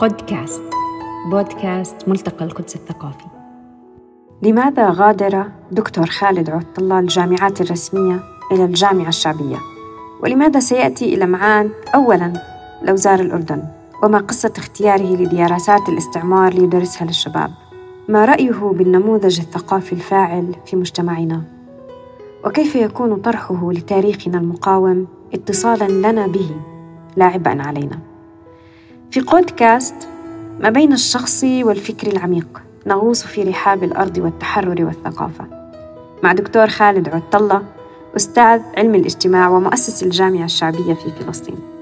بودكاست بودكاست ملتقى القدس الثقافي لماذا غادر دكتور خالد عبد الله الجامعات الرسمية إلى الجامعة الشعبية؟ ولماذا سيأتي إلى معان أولاً لو زار الأردن؟ وما قصة اختياره لدراسات الاستعمار ليدرسها للشباب؟ ما رأيه بالنموذج الثقافي الفاعل في مجتمعنا؟ وكيف يكون طرحه لتاريخنا المقاوم اتصالاً لنا به لا عبئا علينا؟ في بودكاست ما بين الشخصي والفكر العميق نغوص في رحاب الأرض والتحرر والثقافة. مع دكتور خالد الله أستاذ علم الاجتماع ومؤسس الجامعة الشعبية في فلسطين.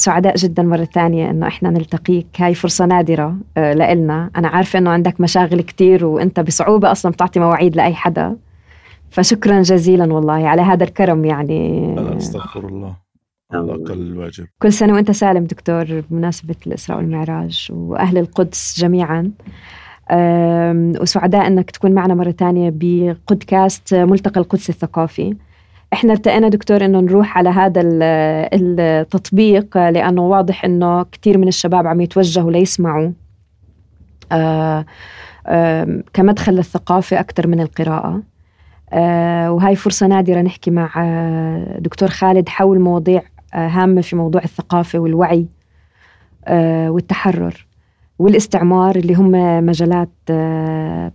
سعداء جدا مرة ثانية إنه إحنا نلتقيك. هاي فرصة نادرة آه، لإلنا. أنا عارفة إنه عندك مشاغل كتير وإنت بصعوبة أصلا بتعطي مواعيد لأي حدا. فشكرا جزيلا والله على هذا الكرم يعني. لا أستغفر الله. الله أقل الواجب. كل سنة وأنت سالم دكتور بمناسبة الإسراء والمعراج وأهل القدس جميعا. وسعداء أنك تكون معنا مرة ثانية ببودكاست ملتقى القدس الثقافي. إحنا ارتئينا دكتور إنه نروح على هذا التطبيق لأنه واضح إنه كثير من الشباب عم يتوجهوا ليسمعوا. آه، كمدخل للثقافة أكثر من القراءة. آه، وهي فرصة نادرة نحكي مع آه، دكتور خالد حول مواضيع هامة في موضوع الثقافة والوعي والتحرر والاستعمار اللي هم مجالات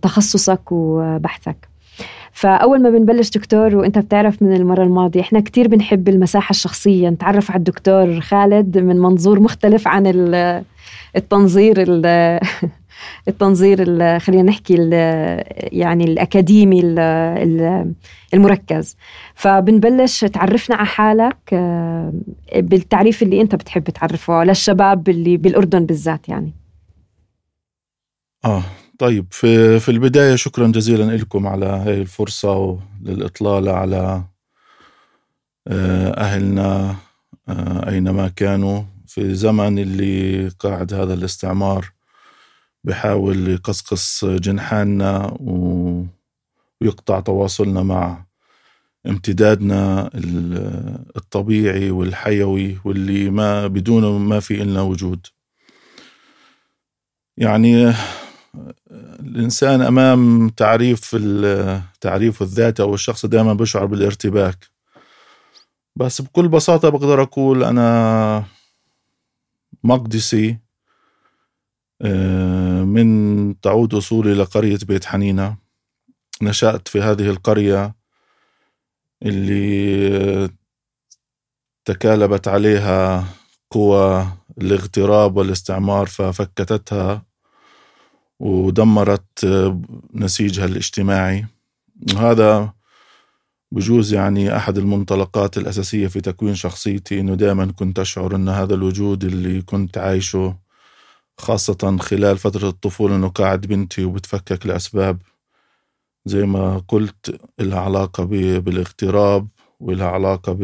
تخصصك وبحثك. فأول ما بنبلش دكتور وإنت بتعرف من المرة الماضية إحنا كتير بنحب المساحة الشخصية. نتعرف على الدكتور خالد من منظور مختلف عن التنظير التنظير خلينا نحكي ال يعني الأكاديمي ال المركز. فبنبلش تعرفنا على حالك آه، بالتعريف اللي إنت بتحب تعرفه للشباب اللي بالأردن بالذات يعني. آه. طيب في في البداية شكرا جزيلا لكم على هاي الفرصة للإطلالة على آه، أهلنا آه، أينما كانوا. في زمن اللي قاعد هذا الاستعمار بحاول يقصقص جنحاننا ويقطع تواصلنا مع امتدادنا الطبيعي والحيوي واللي ما بدونه ما في إلنا وجود. يعني الإنسان أمام تعريف تعريف الذات أو الشخص دائما بيشعر بالارتباك. بس بكل بساطة بقدر أقول أنا مقدسي آه، من تعود أصولي لقرية بيت حنينة. نشأت في هذه القرية اللي تكالبت عليها قوى الاغتراب والاستعمار ففكتتها. ودمرت نسيجها الاجتماعي. وهذا بجوز يعني أحد المنطلقات الأساسية في تكوين شخصيتي إنه دائما كنت أشعر أن هذا الوجود اللي كنت عايشه خاصة خلال فترة الطفولة إنه قاعد بنتي وبتفكك لأسباب زي ما قلت لها علاقة بالاغتراب ولها علاقة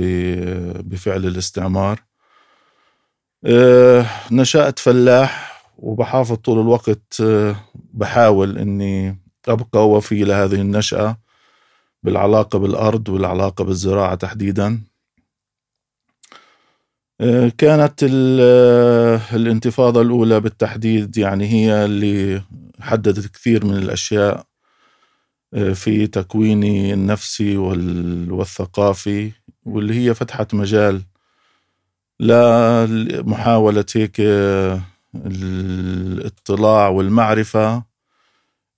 بفعل الاستعمار. أه نشأت فلاح وبحافظ طول الوقت آه، بحاول إني أبقى وفي لهذه النشأة بالعلاقة بالأرض والعلاقة بالزراعة تحديدا. آه، كانت آه، الانتفاضة الأولى بالتحديد يعني هي اللي حددت كثير من الأشياء في تكويني النفسي والثقافي واللي هي فتحت مجال لمحاولة هيك الاطلاع والمعرفة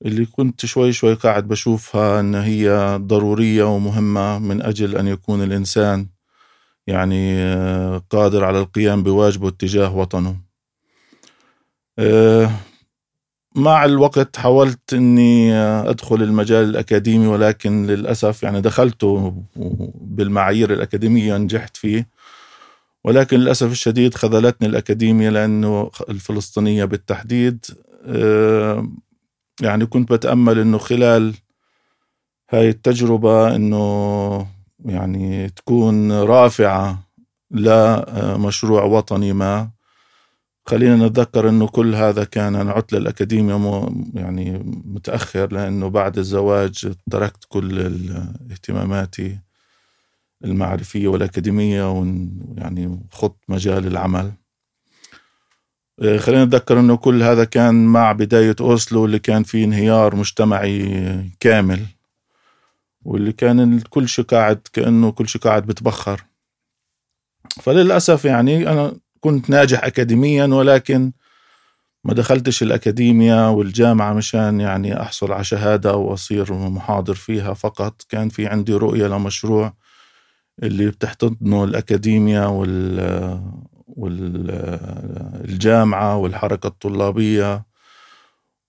اللي كنت شوي شوي قاعد بشوفها أن هي ضرورية ومهمة من أجل أن يكون الإنسان يعني آه، قادر على القيام بواجبه تجاه وطنه. آه، مع الوقت حاولت إني أدخل المجال الأكاديمي ولكن للأسف يعني دخلته بالمعايير الأكاديمية نجحت فيه. ولكن للأسف الشديد خذلتني الأكاديمية لأنه الفلسطينية بالتحديد آه، يعني كنت بتأمل أنه خلال هاي التجربة أنه يعني تكون رافعة لمشروع وطني ما. خلينا نتذكر إنه كل هذا كان أنا عدت للاكاديميا يعني متأخر لأنه بعد الزواج تركت كل اهتماماتي المعرفية والأكاديمية ويعني خط مجال العمل. آه، خلينا نتذكر إنه كل هذا كان مع بداية أوسلو اللي كان فيه انهيار مجتمعي كامل واللي كان كل شيء قاعد كأنه كل شيء قاعد بتبخر. فللأسف يعني أنا كنت ناجح اكاديميا ولكن ما دخلتش الأكاديمية والجامعة مشان يعني أحصل على شهادة وأصير محاضر فيها فقط. كان في عندي رؤية لمشروع اللي بتحتضنه الأكاديمية وال والجامعة والحركة الطلابية.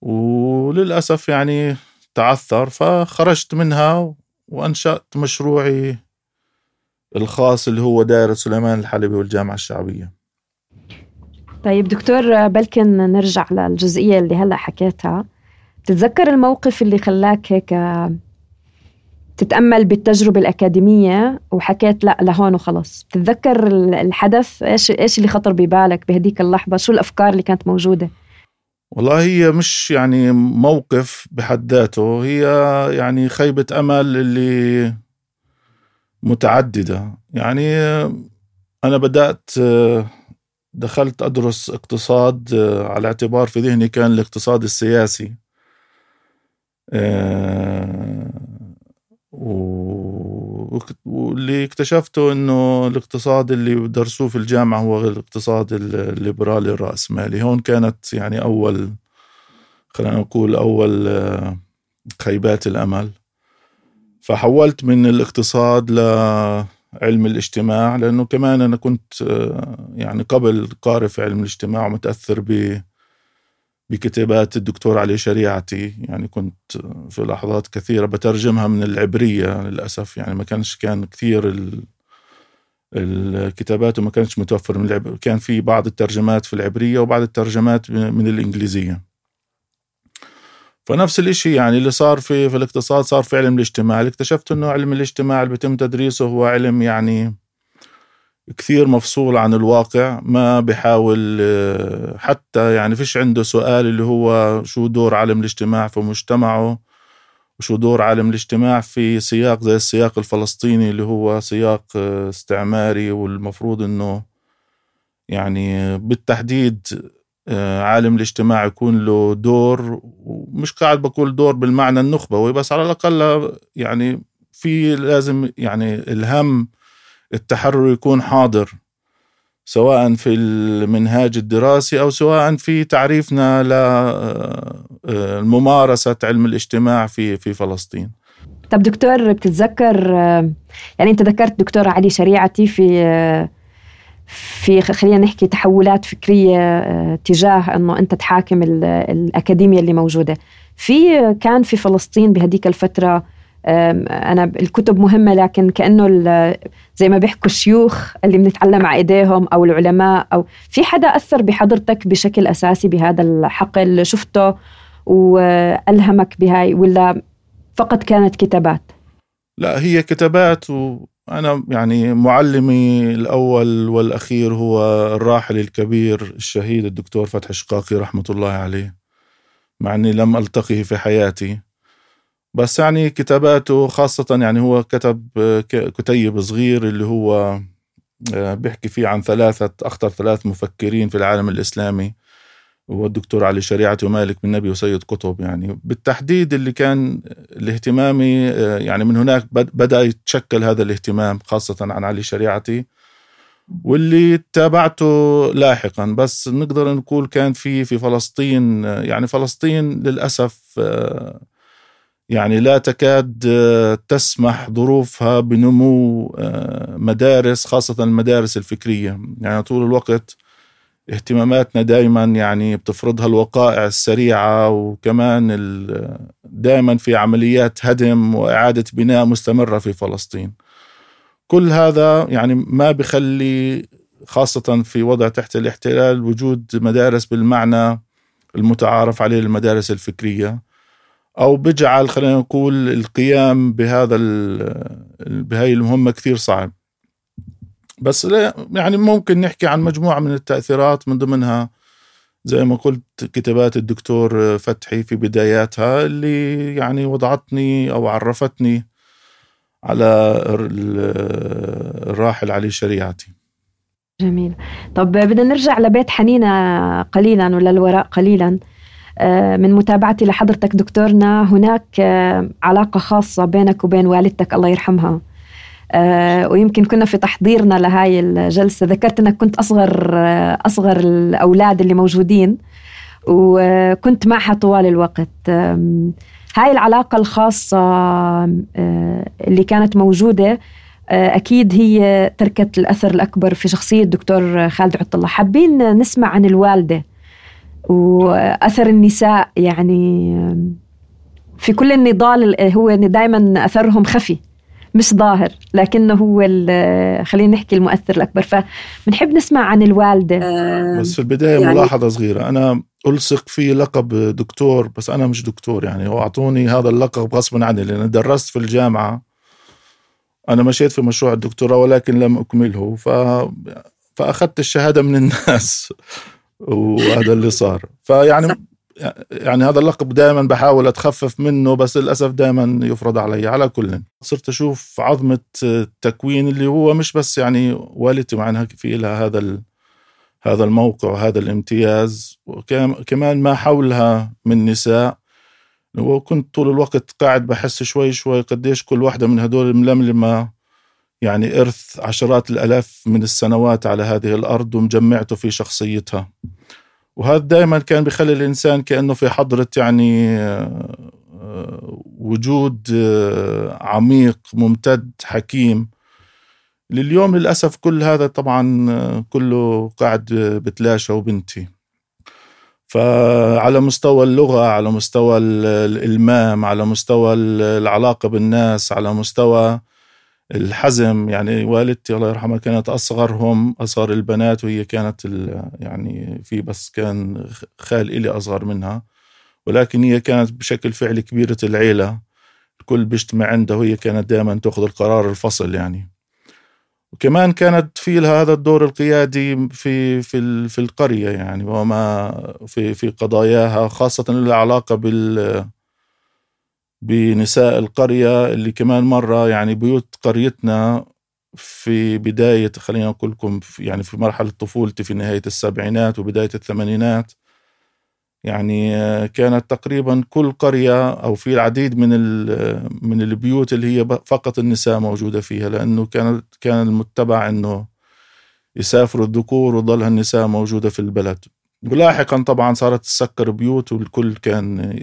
وللأسف يعني تعثر فخرجت منها وأنشأت مشروعي الخاص اللي هو دائرة سليمان الحلبي والجامعة الشعبية. طيب دكتور بلكن نرجع للجزئية اللي هلأ حكيتها. تتذكر الموقف اللي خلاك هيك تتأمل بالتجربة الأكاديمية وحكيت لا لهون وخلص. تتذكر الحدث؟ إيش إيش اللي خطر ببالك بهديك اللحظة؟ شو الأفكار اللي كانت موجودة؟ والله هي مش يعني موقف بحد ذاته هي يعني خيبة أمل اللي متعددة. يعني أنا بدأت دخلت أدرس اقتصاد على اعتبار في ذهني كان الاقتصاد السياسي. واللي اكتشفته إنه الاقتصاد اللي درسوه في الجامعة هو الاقتصاد الليبرالي الرأسمالي. هون كانت يعني أول خلينا نقول أول آه، خيبات الأمل. فحولت من الاقتصاد لعلم الاجتماع لأنه كمان أنا كنت آه، يعني قبل قارئ في علم الاجتماع ومتأثر ب بكتابات الدكتور علي شريعتي. يعني كنت في لحظات كثيرة بترجمها من العبرية للأسف. يعني ما كانش كان كثير ال... الكتابات وما كانتش متوفر من العب... كان في بعض الترجمات في العبرية وبعض الترجمات من الإنجليزية. فنفس الشيء يعني اللي صار في في الاقتصاد صار في علم الاجتماع. اكتشفت إنه علم الاجتماع اللي بيتم تدريسه هو علم يعني كثير مفصول عن الواقع ما بحاول آه، حتى يعني فيش عنده سؤال اللي هو شو دور عالم الاجتماع في مجتمعه وشو دور عالم الاجتماع في سياق زي السياق الفلسطيني اللي هو سياق آه، استعماري والمفروض إنه يعني بالتحديد آه، عالم الاجتماع يكون له دور ومش قاعد بقول دور بالمعنى النخبوي بس على الأقل يعني في لازم يعني الهم التحرر يكون حاضر سواء في المنهاج الدراسي أو سواء في تعريفنا لممارسة علم الاجتماع في في فلسطين. طب دكتور بتتذكر يعني أنت ذكرت دكتور علي شريعتي في في خلينا نحكي تحولات فكرية تجاه إنه أنت تحاكم الأكاديمية اللي موجودة. في كان في فلسطين بهديك الفترة أنا الكتب مهمة لكن كأنه زي ما بيحكوا الشيوخ اللي بنتعلم على إيديهم أو العلماء أو في حدا أثر بحضرتك بشكل أساسي بهذا الحقل شفته وألهمك بهاي ولا فقط كانت كتابات؟ لا هي كتابات وأنا يعني معلمي الأول والأخير هو الراحل الكبير الشهيد الدكتور فتحي شقاقي رحمة الله عليه مع إني لم التقيه في حياتي. بس يعني كتاباته خاصة يعني هو كتب كتيب صغير اللي هو آه، بيحكي فيه عن ثلاثة أخطر ثلاث مفكرين في العالم الإسلامي هو الدكتور علي شريعة ومالك بن نبي وسيد قطب يعني. بالتحديد اللي كان الاهتمامي آه، يعني من هناك بدأ يتشكل هذا الاهتمام خاصة عن علي شريعتي واللي تابعته لاحقا. بس نقدر نقول كان في في فلسطين آه، يعني فلسطين للأسف يعني لا تكاد آه، تسمح ظروفها بنمو آه، مدارس خاصة المدارس الفكرية. يعني طول الوقت اهتماماتنا دائما يعني بتفرضها الوقائع السريعة وكمان دائما في عمليات هدم وإعادة بناء مستمرة في فلسطين. كل هذا يعني ما بخلي خاصة في وضع تحت الاحتلال وجود مدارس بالمعنى المتعارف عليه المدارس الفكرية. أو بجعل خلينا نقول القيام بهذا بهاي المهمة كثير صعب. بس يعني ممكن نحكي عن مجموعة من التأثيرات من ضمنها زي ما قلت كتابات الدكتور فتحي في بداياتها اللي يعني وضعتني أو عرفتني على الراحل علي شريعتي. جميل. طب بدنا نرجع لبيت حنينة قليلا ولا الوراء قليلا؟ من متابعتي لحضرتك دكتورنا هناك آه، علاقة خاصة بينك وبين والدتك الله يرحمها. آه، ويمكن كنا في تحضيرنا لهاي الجلسة. ذكرت أنك كنت أصغر أصغر الأولاد اللي موجودين وكنت معها طوال الوقت. هاي العلاقة الخاصة اللي كانت موجودة أكيد هي تركت الأثر الأكبر في شخصية الدكتور خالد عطلة حابين نسمع عن الوالدة. وأثر النساء يعني في كل النضال هو دائما أثرهم خفي مش ظاهر لكنه هو خلينا نحكي المؤثر الأكبر. فبنحب نسمع عن الوالدة. بس في البداية يعني ملاحظة صغيرة. أنا ألصق في لقب دكتور بس أنا مش دكتور يعني هو أعطوني هذا اللقب غصبا عني لأن درست في الجامعة. أنا مشيت في مشروع الدكتوراه ولكن لم أكمله. ف فأخذت الشهادة من الناس. وهذا اللي صار. فيعني يعني هذا اللقب دائما بحاول أتخفف منه بس للأسف دائما يفرض علي على كل صرت أشوف عظمة التكوين اللي هو مش بس يعني والدتي معناها في لها هذا هذا الموقع وهذا الامتياز وكمان ما حولها من نساء. وكنت طول الوقت قاعد بحس شوي شوي قديش كل واحدة من هدول الململمة يعني إرث عشرات الألاف من السنوات على هذه الأرض ومجمعته في شخصيتها. وهذا دائما كان بيخلي الإنسان كأنه في حضرة يعني آه، وجود آه، عميق ممتد حكيم. لليوم للأسف كل هذا طبعا آه، كله قاعد بتلاشى وبنتي. فعلى مستوى اللغة على مستوى الإلمام على مستوى العلاقة بالناس على مستوى الحزم يعني والدتي الله يرحمها كانت أصغرهم أصغر البنات وهي كانت يعني في بس كان خال إلي أصغر منها. ولكن هي كانت بشكل فعلي كبيرة العيلة. الكل بيجتمع عندها وهي كانت دائما تأخذ القرار الفصل يعني. وكمان كانت في لها هذا الدور القيادي في في في القرية يعني وما في في قضاياها خاصة اللي علاقه بال بنساء القرية اللي كمان مرة يعني بيوت قريتنا في بداية خلينا نقول لكم يعني في مرحلة طفولتي في نهاية السبعينات وبداية الثمانينات. يعني كانت تقريبا كل قرية أو في العديد من من البيوت اللي هي فقط النساء موجودة فيها لأنه كانت كان المتبع أنه يسافروا الذكور وظلها النساء موجودة في البلد. ولاحقا طبعا صارت تسكر بيوت والكل كان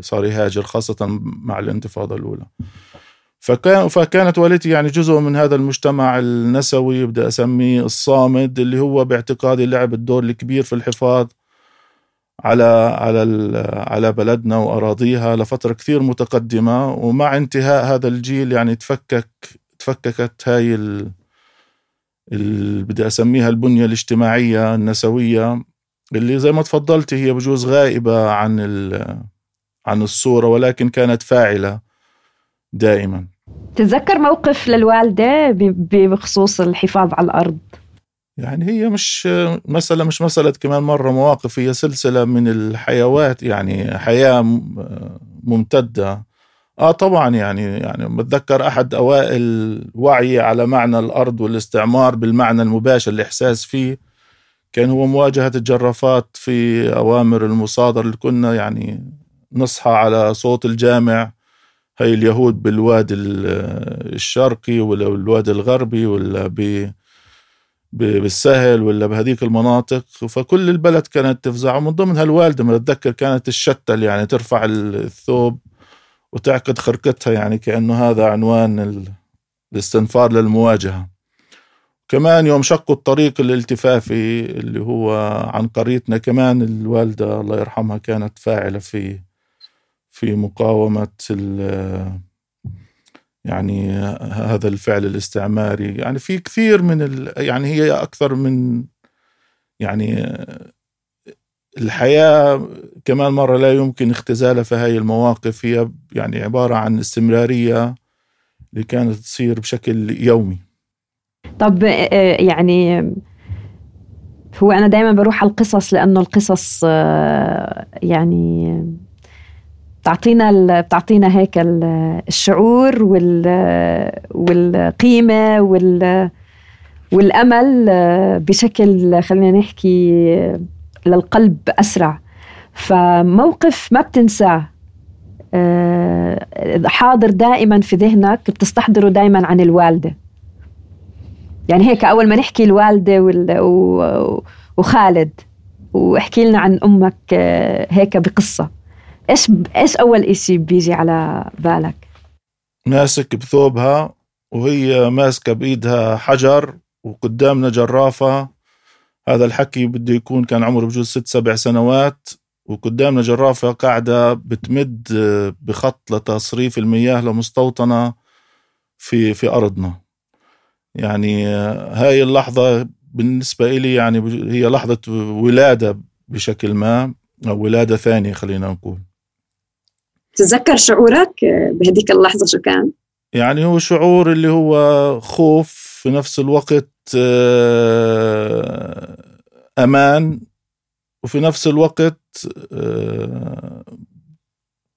صار يهاجر خاصة مع الانتفاضة الأولى. فكان فكانت والدتي يعني جزء من هذا المجتمع النسوي بدي أسميه الصامد اللي هو باعتقادي لعب الدور الكبير في الحفاظ على على على بلدنا وأراضيها لفترة كثير متقدمة. ومع انتهاء هذا الجيل يعني تفكك تفككت هاي ال بدي أسميها البنية الاجتماعية النسوية. اللي زي ما تفضلتي هي بجوز غائبة عن عن الصورة ولكن كانت فاعلة دائما. تتذكر موقف للوالدة بخصوص الحفاظ على الأرض؟ يعني هي مش مسألة مش مسألة كمان مرة مواقف هي سلسلة من الحيوات يعني حياة ممتدة. آه طبعا يعني يعني بتذكر أحد أوائل وعي على معنى الأرض والاستعمار بالمعنى المباشر الإحساس فيه. كان هو مواجهة الجرافات في أوامر المصادر اللي كنا يعني نصحى على صوت الجامع. هاي اليهود بالوادي الشرقي ولا بالوادي الغربي ولا ب بالسهل ولا بهذيك المناطق. فكل البلد كانت تفزع. ومن ضمن هالوالدة ما أتذكر كانت الشتل يعني ترفع الثوب وتعقد خرقتها يعني كأنه هذا عنوان الاستنفار للمواجهة. كمان يوم شقوا الطريق الالتفافي اللي هو عن قريتنا كمان الوالدة الله يرحمها كانت فاعلة في في مقاومة يعني هذا الفعل الاستعماري. يعني في كثير من ال يعني هي أكثر من يعني الحياة كمان مرة لا يمكن اختزالها في هاي المواقف. هي يعني عبارة عن استمرارية اللي كانت تصير بشكل يومي. طب آه، يعني هو أنا دايما بروح على القصص لأنه القصص آه، يعني بتعطينا بتعطينا هيك الشعور وال والأمل آه، بشكل خلينا نحكي للقلب أسرع. فموقف ما بتنساه آه، حاضر دائما في ذهنك بتستحضره دائما عن الوالدة. يعني هيك أول ما نحكي الوالدة وخالد واحكي لنا عن أمك آه، هيك بقصة. إيش إيش أول إشي بيجي على بالك؟ ماسك بثوبها وهي ماسكة بإيدها حجر وقدامنا جرافة. هذا الحكي بده يكون كان عمره بجوز ست سبع سنوات. وقدامنا جرافة قاعدة بتمد بخط لتصريف المياه لمستوطنة في في أرضنا. يعني هاي اللحظة بالنسبة إلي يعني هي لحظة ولادة بشكل ما أو ولادة ثانية خلينا نقول تتذكر شعورك بهديك اللحظة شو كان؟ يعني هو شعور اللي هو خوف في نفس الوقت آه، أمان وفي نفس الوقت آه،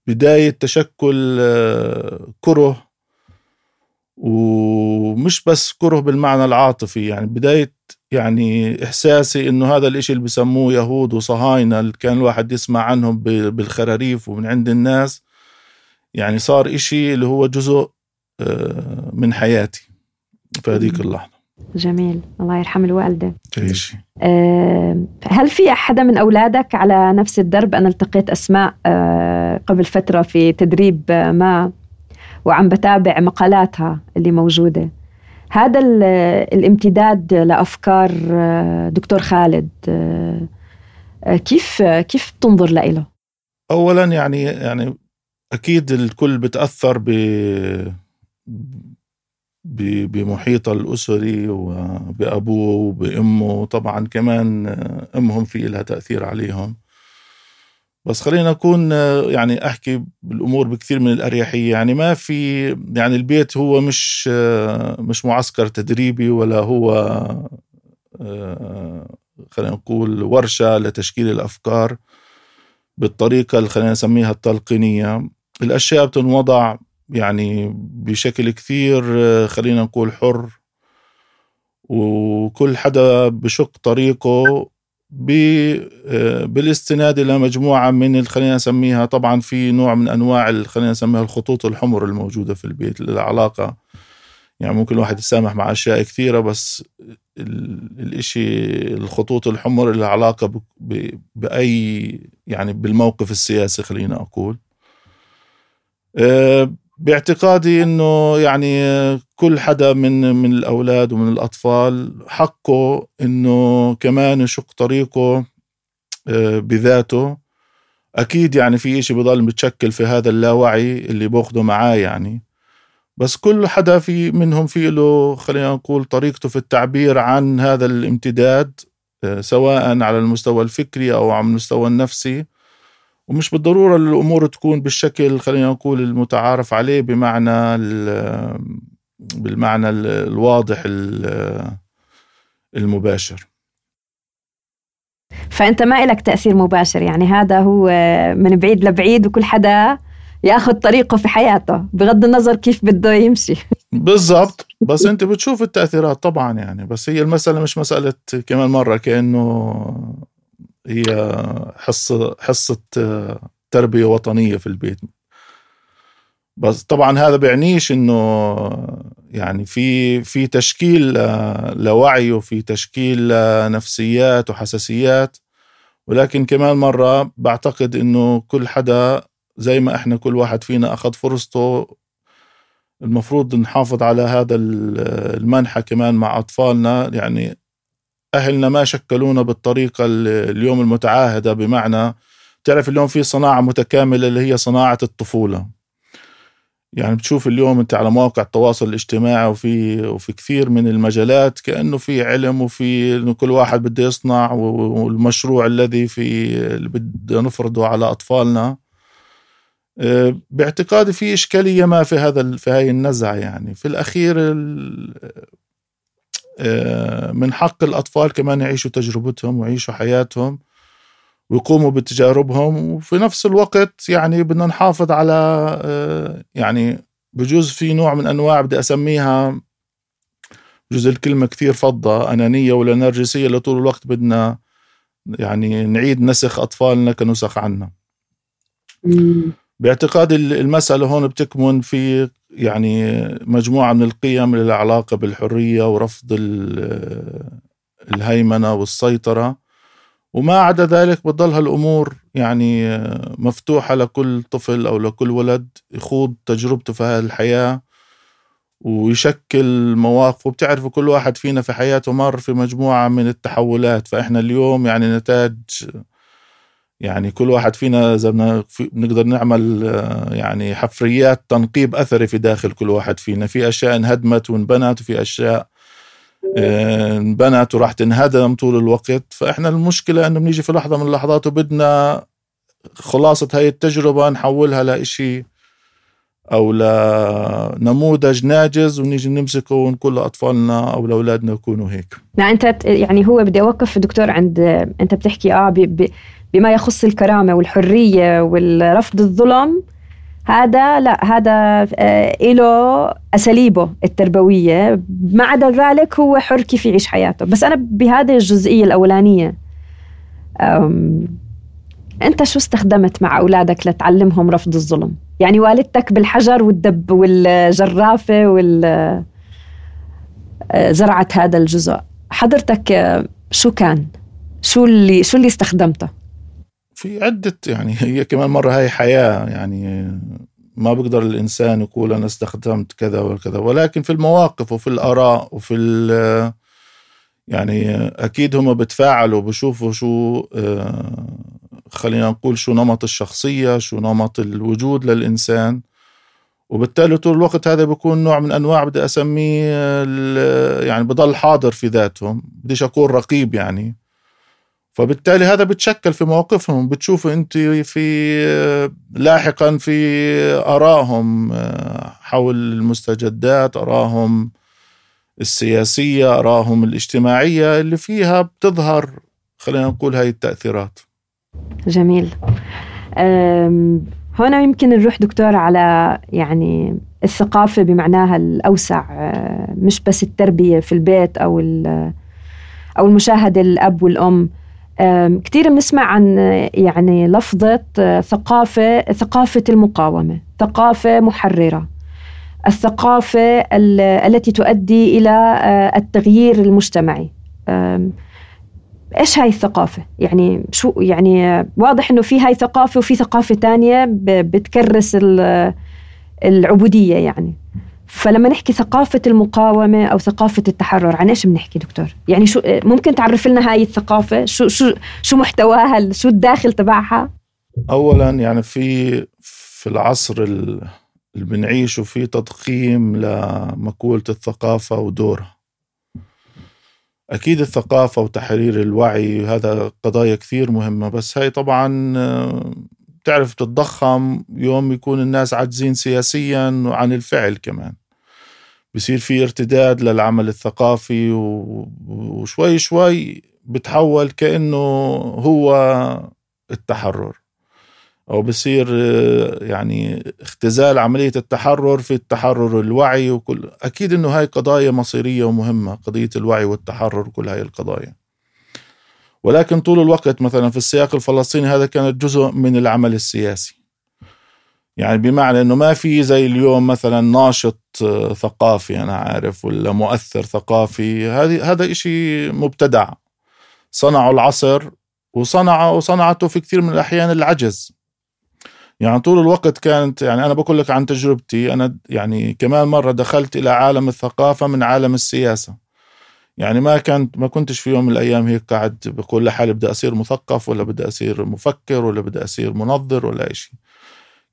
بداية تشكل آه، كره ومش بس كره بالمعنى العاطفي يعني بداية يعني إحساسي إنه هذا الإشي اللي بسموه يهود وصهاينة اللي كان الواحد يسمع عنهم بالخراريف ومن عند الناس يعني صار إشي اللي هو جزء آه، من حياتي. في هذيك اللحظة. جميل. الله يرحم الوالدة. تعيشي هل في أحد من أولادك على نفس الدرب؟ أنا التقيت أسماء آه، قبل فترة في تدريب ما وعم بتابع مقالاتها اللي موجودة. هذا الامتداد لأفكار آه، دكتور خالد كيف كيف تنظر له؟ أولا يعني يعني أكيد الكل بتأثر ب بمحيطه الأسري وبأبوه وبأمه. طبعا كمان أمهم في لها تأثير عليهم. بس خلينا أكون يعني أحكي بالأمور بكثير من الأريحية. يعني ما في يعني البيت هو مش مش معسكر تدريبي ولا هو خلينا نقول ورشة لتشكيل الأفكار بالطريقة اللي خلينا نسميها التلقينية. الأشياء بتنوضع يعني بشكل كثير خلينا نقول حر وكل حدا بشق طريقه بالاستناد إلى مجموعة من خلينا نسميها طبعا في نوع من أنواع خلينا نسميها الخطوط الحمر الموجودة في البيت العلاقه يعني ممكن الواحد يسامح مع أشياء كثيرة بس الإشي الخطوط الحمر اللي علاقة بأي يعني بالموقف السياسي خلينا أقول. آه، باعتقادي إنه يعني كل حدا من من الأولاد ومن الأطفال حقه إنه كمان يشق طريقه آه، بذاته. أكيد يعني في إشي بضل متشكل في هذا اللاوعي اللي بأخده معاه يعني. بس كل حدا في منهم في له خلينا نقول طريقته في التعبير عن هذا الامتداد آه، سواء على المستوى الفكري أو على المستوى النفسي. ومش بالضرورة الأمور تكون بالشكل خلينا نقول المتعارف عليه بمعنى بالمعنى الواضح المباشر. فأنت ما إلك تأثير مباشر يعني هذا هو من بعيد لبعيد وكل حدا يأخذ طريقه في حياته بغض النظر كيف بده يمشي. بالضبط. بس أنت بتشوف التأثيرات طبعا يعني. بس هي المسألة مش مسألة كمان مرة كأنه هي حصة حصة تربية وطنية في البيت. بس طبعا هذا بيعنيش إنه يعني في في تشكيل لوعي وفي تشكيل نفسيات وحساسيات. ولكن كمان مرة بعتقد إنه كل حدا زي ما إحنا كل واحد فينا أخذ فرصته المفروض نحافظ على هذا المنحى كمان مع أطفالنا. يعني أهلنا ما شكلونا بالطريقة اليوم المتعاهدة بمعنى تعرف اليوم في صناعة متكاملة اللي هي صناعة الطفولة. يعني بتشوف اليوم أنت على مواقع التواصل الاجتماعي وفي وفي كثير من المجالات كأنه في علم وفي إنه كل واحد بده يصنع والمشروع الذي في اللي بده نفرضه على أطفالنا. آه، باعتقادي في إشكالية ما في هذا في هاي النزعة يعني. في الأخير من حق الأطفال كمان يعيشوا تجربتهم ويعيشوا حياتهم ويقوموا بتجاربهم. وفي نفس الوقت يعني بدنا نحافظ على آه، يعني بجوز في نوع من أنواع بدي أسميها بجوز الكلمة كثير فضة أنانية ولا نرجسية اللي طول الوقت بدنا يعني نعيد نسخ أطفالنا كنسخ عنا. باعتقادي المسألة هون بتكمن في يعني مجموعة من القيم للعلاقة بالحرية ورفض الهيمنة والسيطرة. وما عدا ذلك بتضل هالأمور يعني مفتوحة لكل طفل أو لكل ولد يخوض تجربته في هذه الحياة ويشكل مواقف. وبتعرفوا كل واحد فينا في حياته مر في مجموعة من التحولات. فإحنا اليوم يعني نتاج يعني كل واحد فينا إذا بنقدر نعمل يعني حفريات تنقيب أثري في داخل كل واحد فينا. في أشياء انهدمت وانبنت وفي أشياء آه، انبنت وراح تنهدم طول الوقت. فإحنا المشكلة أنه بنيجي في لحظة من اللحظات وبدنا خلاصة هاي التجربة نحولها لإشي أو لنموذج ناجز ونيجي نمسكه ونقول لأطفالنا أو لأولادنا يكونوا هيك. لا أنت يعني هو بدي أوقف دكتور عند أنت بتحكي آه بما يخص الكرامة والحرية والرفض الظلم هذا لا هذا آه، له أساليبه التربوية. ما عدا ذلك هو حر كيف يعيش حياته. بس أنا بهذه الجزئية الأولانية أنت شو استخدمت مع أولادك لتعلمهم رفض الظلم؟ يعني والدتك بالحجر والدب والجرافة وال آه، زرعت هذا الجزء. حضرتك آه، شو كان؟ شو اللي شو اللي استخدمته؟ في عدة يعني هي كمان مرة هاي حياة يعني ما بقدر الإنسان يقول أنا استخدمت كذا وكذا ولكن في المواقف وفي الآراء وفي يعني أكيد هم بتفاعلوا بشوفوا شو آه، خلينا نقول شو نمط الشخصية شو نمط الوجود للإنسان وبالتالي طول الوقت هذا بيكون نوع من أنواع بدي أسميه يعني بضل حاضر في ذاتهم بديش أقول رقيب يعني. فبالتالي هذا بتشكل في مواقفهم بتشوف انت في لاحقا في آرائهم حول المستجدات آرائهم السياسية آرائهم الاجتماعية اللي فيها بتظهر خلينا نقول هاي التأثيرات. جميل. هنا يمكن نروح دكتور على يعني الثقافة بمعناها الأوسع أه، مش بس التربية في البيت أو أو المشاهدة الأب والأم. كثير بنسمع عن يعني لفظة ثقافة ثقافة المقاومة ثقافة محررة. الثقافة التي تؤدي إلى التغيير المجتمعي. إيش هاي الثقافة؟ يعني شو يعني واضح إنه في هاي ثقافة وفي ثقافة تانية بتكرس العبودية يعني. فلما نحكي ثقافة المقاومة أو ثقافة التحرر عن إيش بنحكي دكتور؟ يعني شو ممكن تعرف لنا هاي الثقافة؟ شو شو شو محتواها؟ شو الداخل تبعها؟ أولا يعني في في العصر اللي بنعيشه في تضخيم لمقولة الثقافة ودورها أكيد الثقافة وتحرير الوعي هذا قضايا كثير مهمة بس هاي طبعا بتعرف تتضخم يوم يكون الناس عاجزين سياسيا وعن الفعل كمان. بصير في ارتداد للعمل الثقافي وشوي شوي بتحول كأنه هو التحرر. أو بصير يعني اختزال عملية التحرر في التحرر الوعي وكل أكيد إنه هاي قضايا مصيرية ومهمة قضية الوعي والتحرر كل هاي القضايا. ولكن طول الوقت مثلا في السياق الفلسطيني هذا كانت جزء من العمل السياسي. يعني بمعنى إنه ما في زي اليوم مثلا ناشط آه، ثقافي أنا عارف ولا مؤثر ثقافي. هذه هذا إشي مبتدع. صنعوا العصر وصنع وصنعته في كثير من الأحيان العجز. يعني طول الوقت كانت يعني أنا بقول لك عن تجربتي. أنا يعني كمان مرة دخلت إلى عالم الثقافة من عالم السياسة. يعني ما كنت ما كنتش في يوم من الأيام هيك قاعد بقول لحالي بدي أصير مثقف ولا بدي أصير مفكر ولا بدي أصير منظر ولا شيء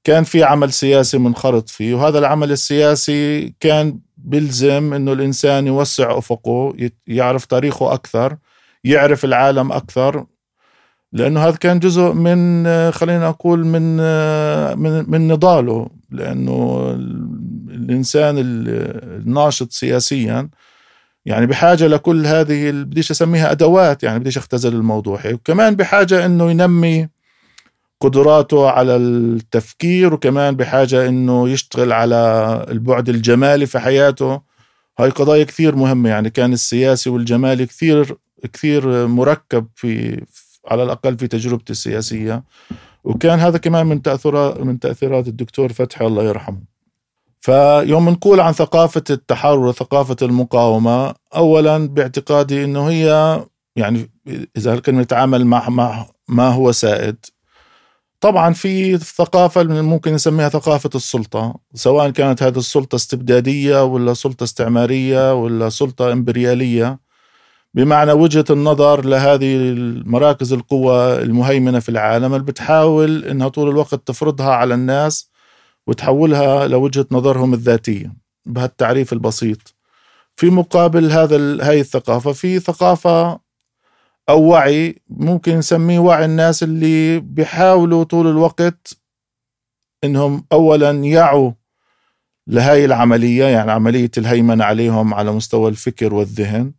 كان في عمل سياسي منخرط فيه وهذا العمل السياسي كان بيلزم إنه الإنسان يوسع أفقه يعرف تاريخه أكثر يعرف العالم أكثر لأنه هذا كان جزء من خلينا أقول من من من نضاله لأنه الإنسان الناشط سياسيا يعني بحاجة لكل هذه بديش أسميها أدوات يعني بديش أختزل الموضوع وكمان بحاجة أنه ينمي قدراته على التفكير وكمان بحاجة أنه يشتغل على البعد الجمالي في حياته. هاي قضايا كثير مهمة يعني كان السياسي والجمالي كثير كثير مركب في على الأقل في تجربتي السياسية. وكان هذا كمان من تأثيرات من تأثيرات الدكتور فتحي الله يرحمه. فيوم نقول عن ثقافة التحرر وثقافة المقاومة أولا باعتقادي أنه هي يعني إذا كنا نتعامل مع, مع ما هو سائد. طبعا في ثقافة ممكن نسميها ثقافة السلطة سواء كانت هذه السلطة استبدادية ولا سلطة استعمارية ولا سلطة إمبريالية. بمعنى وجهة النظر لهذه المراكز القوة المهيمنة في العالم اللي بتحاول إنها طول الوقت تفرضها على الناس وتحولها لوجهة نظرهم الذاتية بهالتعريف البسيط. في مقابل هذا هاي الثقافة في ثقافة أو وعي ممكن نسميه وعي الناس اللي بيحاولوا طول الوقت إنهم أولا يعوا لهاي العملية يعني عملية الهيمنة عليهم على مستوى الفكر والذهن.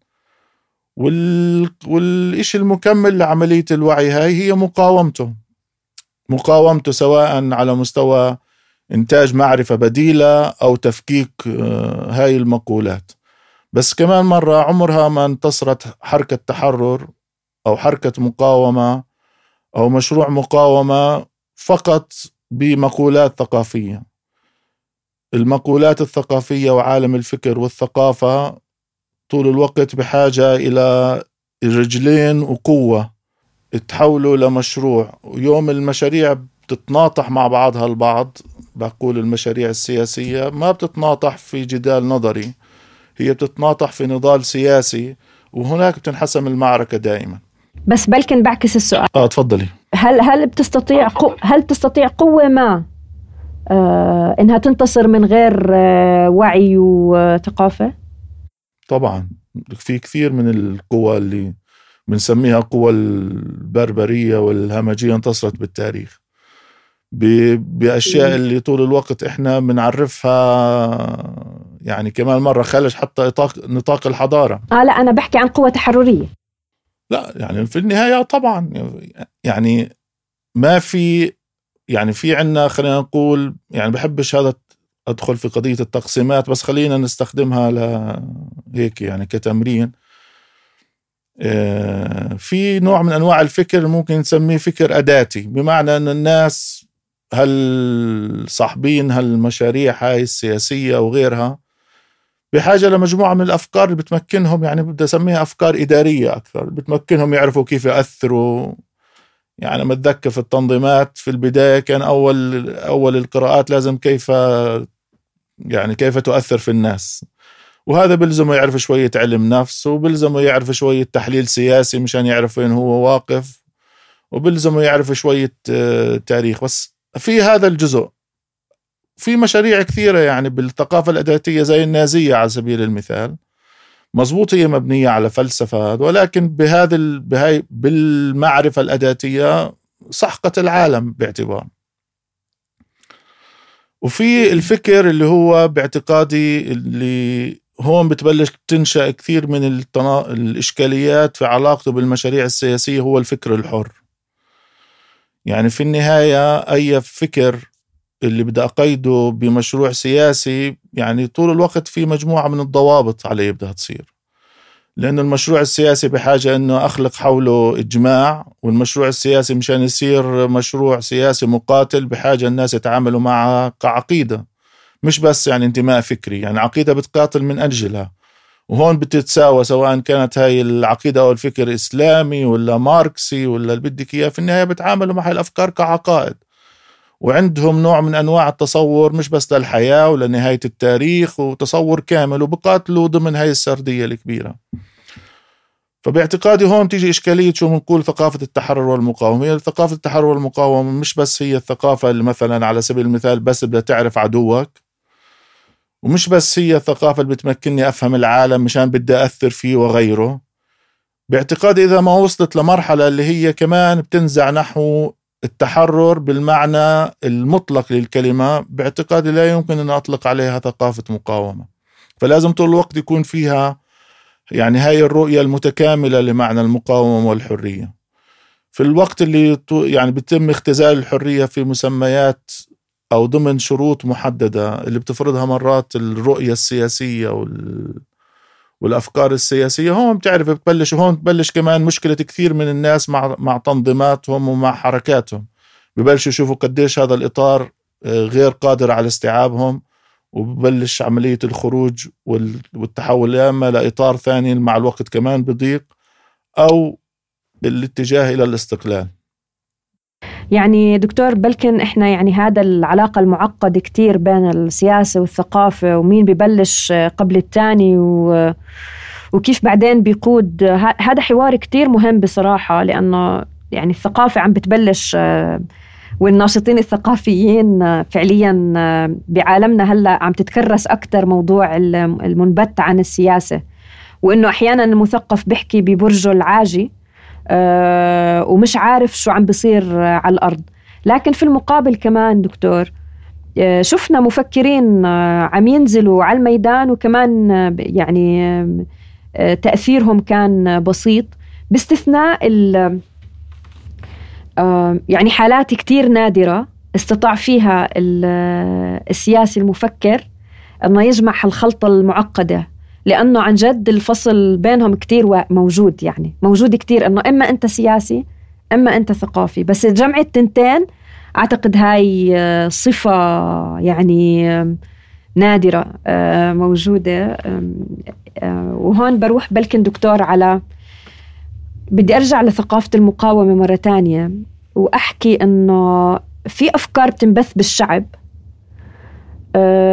وال... والإشي المكمل لعملية الوعي هاي هي مقاومته. مقاومته سواء على مستوى إنتاج معرفة بديلة أو تفكيك آه، هاي المقولات. بس كمان مرة عمرها ما انتصرت حركة تحرر أو حركة مقاومة أو مشروع مقاومة فقط بمقولات ثقافية. المقولات الثقافية وعالم الفكر والثقافة طول الوقت بحاجة إلى رجلين وقوة تحولوا لمشروع. ويوم المشاريع بتتناطح مع بعضها البعض بقول المشاريع السياسية ما بتتناطح في جدال نظري هي بتتناطح في نضال سياسي وهناك بتنحسم المعركة دائما. بس بلكن بعكس السؤال. آه تفضلي. هل هل بتستطيع قو هل تستطيع قوة ما آه إنها تنتصر من غير آه وعي وثقافة؟ طبعا. في كثير من القوى اللي بنسميها قوى البربرية والهمجية انتصرت بالتاريخ. بأشياء اللي طول الوقت إحنا بنعرفها يعني كمان مرة خارج حتى نطاق نطاق الحضارة. آه لا أنا بحكي عن قوة تحررية. لا يعني في النهاية طبعا يعني ما في يعني في عنا خلينا نقول يعني بحبش هذا أدخل في قضية التقسيمات بس خلينا نستخدمها لهيك يعني كتمرين. آه، في نوع من أنواع الفكر ممكن نسميه فكر أداتي بمعنى إن الناس هل صاحبين هالمشاريع هاي السياسية وغيرها؟ بحاجة لمجموعة من الأفكار اللي بتمكنهم يعني بدي أسميها أفكار إدارية أكثر بتمكنهم يعرفوا كيف يأثروا. يعني متذكر في التنظيمات في البداية كان أول أول القراءات لازم كيف يعني كيف تؤثر في الناس. وهذا بلزمه يعرف شوية علم نفس وبلزمه يعرف شوية تحليل سياسي مشان يعرف وين هو واقف وبلزمه يعرف شوية آه، تاريخ. بس في هذا الجزء. في مشاريع كثيرة يعني بالثقافة الأداتية زي النازية على سبيل المثال. مزبوط هي مبنية على فلسفة ولكن بهذا بهاي بالمعرفة الأداتية سحقت العالم باعتبار. وفي الفكر اللي هو باعتقادي اللي هون بتبلش تنشأ كثير من. الإشكاليات في علاقته بالمشاريع السياسية هو الفكر الحر. يعني في النهاية أي فكر اللي بدي أقيده بمشروع سياسي يعني طول الوقت في مجموعة من الضوابط عليه بدها تصير. لأن المشروع السياسي بحاجة أنه أخلق حوله إجماع والمشروع السياسي مشان يصير مشروع سياسي مقاتل بحاجة الناس يتعاملوا معه كعقيدة. مش بس يعني انتماء فكري يعني عقيدة بتقاتل من أجلها. وهون بتتساوى سواء كانت هاي العقيدة أو الفكر إسلامي ولا ماركسي ولا اللي بدك إياه في النهاية بتعاملوا مع الأفكار كعقائد. وعندهم نوع من أنواع التصور مش بس للحياة ولنهاية التاريخ وتصور كامل وبقاتلوا ضمن هاي السردية الكبيرة. فباعتقادي هون تيجي إشكالية شو بنقول ثقافة التحرر والمقاومة. هي ثقافة التحرر والمقاومة مش بس هي الثقافة اللي مثلا على سبيل المثال بس بدها تعرف عدوك. ومش بس هي الثقافة اللي بتمكنني أفهم العالم مشان بدي أثر فيه وغيره. باعتقادي إذا ما وصلت لمرحلة اللي هي كمان بتنزع نحو التحرر بالمعنى المطلق للكلمة باعتقادي لا يمكن أن أطلق عليها ثقافة مقاومة. فلازم طول الوقت يكون فيها يعني هاي الرؤية المتكاملة لمعنى المقاومة والحرية. في الوقت اللي يعني بيتم اختزال الحرية في مسميات أو ضمن شروط محددة اللي بتفرضها مرات الرؤية السياسية وال والأفكار السياسية. هون بتعرف بتبلش هون بتبلش كمان مشكلة كثير من الناس مع مع تنظيماتهم ومع حركاتهم. ببلشوا يشوفوا قديش هذا الإطار آه، غير قادر على استيعابهم وببلش عملية الخروج والتحول يا إما لإطار ثاني مع الوقت كمان بضيق أو الاتجاه إلى الاستقلال. يعني دكتور بلكن إحنا يعني هذا العلاقة المعقدة كتير بين السياسة والثقافة ومين ببلش قبل الثاني و وكيف بعدين بيقود. هذا حوار كتير مهم بصراحة لأنه يعني الثقافة عم بتبلش والناشطين الثقافيين فعليا بعالمنا هلأ عم تتكرس أكثر موضوع المنبت عن السياسة. وإنه أحيانا المثقف بيحكي ببرجه العاجي ومش عارف شو عم بصير على الأرض. لكن في المقابل كمان دكتور آه، شفنا مفكرين آه، عم ينزلوا على الميدان وكمان يعني تأثيرهم كان بسيط. باستثناء يعني حالات كتير نادرة استطاع فيها السياسي المفكر أنه يجمع الخلطة المعقدة. لأنه عن جد الفصل بينهم كتير موجود يعني. موجود كتير إنه إما أنت سياسي إما أنت ثقافي. بس جمع التنتين أعتقد هاي آه، صفة يعني آه، موجودة. آه، وهون بروح بلكن دكتور على بدي أرجع لثقافة المقاومة مرة تانية وأحكي إنه في أفكار بتنبث بالشعب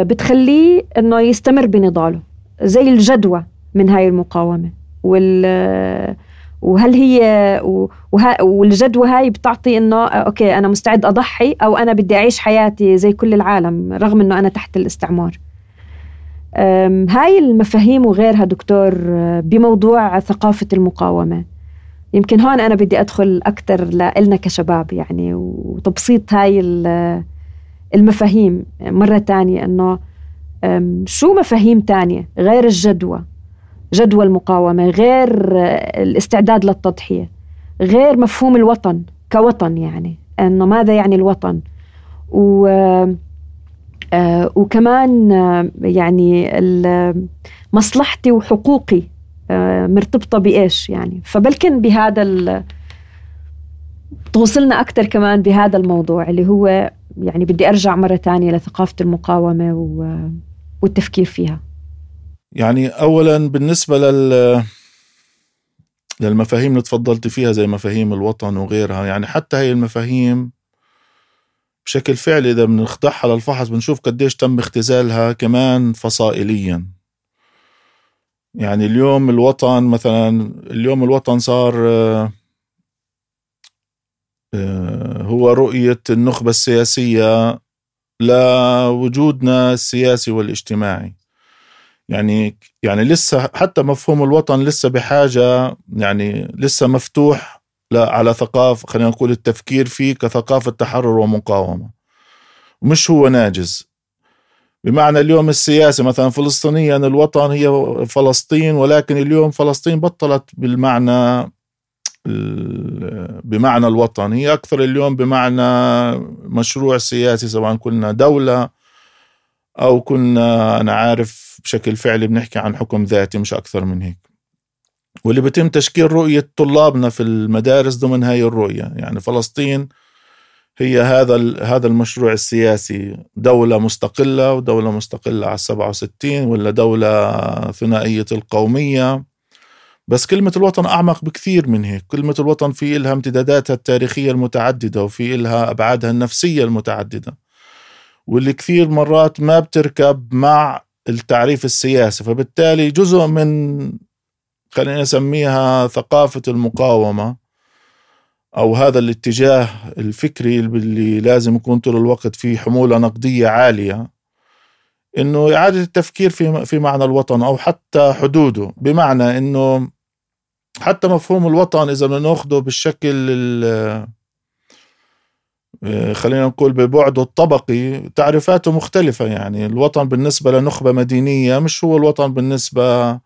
بتخليه إنه يستمر بنضاله. زي الجدوى من هاي المقاومة. وال وهل هي وه... والجدوى هاي بتعطي إنه أوكي أنا مستعد أضحي أو أنا بدي أعيش حياتي زي كل العالم رغم إنه أنا تحت الاستعمار. هاي المفاهيم وغيرها دكتور بموضوع ثقافة المقاومة. يمكن هون أنا بدي أدخل أكثر لنا كشباب يعني وتبسيط هاي المفاهيم مرة تانية أنه شو مفاهيم تانية غير الجدوى؟ جدوى المقاومة غير الاستعداد للتضحية غير مفهوم الوطن كوطن يعني أنه ماذا يعني الوطن؟ و آه، وكمان آه، يعني مصلحتي وحقوقي آه، مرتبطة بإيش يعني؟ فبلكن بهذا توصلنا أكثر كمان بهذا الموضوع اللي هو يعني بدي أرجع مرة تانية لثقافة المقاومة و والتفكير فيها. يعني اولا بالنسبة لل للمفاهيم اللي تفضلت فيها زي مفاهيم الوطن وغيرها يعني حتى هي المفاهيم بشكل فعلي إذا بنخضعها للفحص بنشوف قديش تم اختزالها كمان فصائليا. يعني اليوم الوطن مثلا اليوم الوطن صار آه، هو رؤية النخبة السياسية لوجودنا السياسي والاجتماعي. يعني يعني لسه حتى مفهوم الوطن لسه بحاجة يعني لسه مفتوح على ثقافة خلينا نقول التفكير فيه كثقافة تحرر ومقاومة. مش هو ناجز. بمعنى اليوم السياسي مثلا فلسطينيا الوطن هي فلسطين ولكن اليوم فلسطين بطلت بالمعنى بمعنى الوطن. هي أكثر اليوم بمعنى مشروع سياسي سواء كنا دولة أو كنا أنا عارف بشكل فعلي بنحكي عن حكم ذاتي مش أكثر من هيك. واللي بيتم تشكيل رؤية طلابنا في المدارس ضمن هاي الرؤية. يعني فلسطين هي هذا هذا المشروع السياسي. دولة مستقلة ودولة مستقلة على 67 ولا دولة ثنائية القومية. بس كلمة الوطن أعمق بكثير من هيك. كلمة الوطن في إلها امتداداتها التاريخية المتعددة وفي إلها أبعادها النفسية المتعددة. واللي كثير مرات ما بتركب مع التعريف السياسي. فبالتالي جزء من خلينا نسميها ثقافة المقاومة أو هذا الاتجاه الفكري اللي لازم يكون طول الوقت فيه حمولة نقدية عالية إنه إعادة التفكير في في معنى الوطن أو حتى حدوده. بمعنى إنه حتى مفهوم الوطن إذا بدنا نأخذه بالشكل آه، خلينا نقول ببعده الطبقي تعريفاته مختلفة يعني. الوطن بالنسبة لنخبة مدينية مش هو الوطن بالنسبة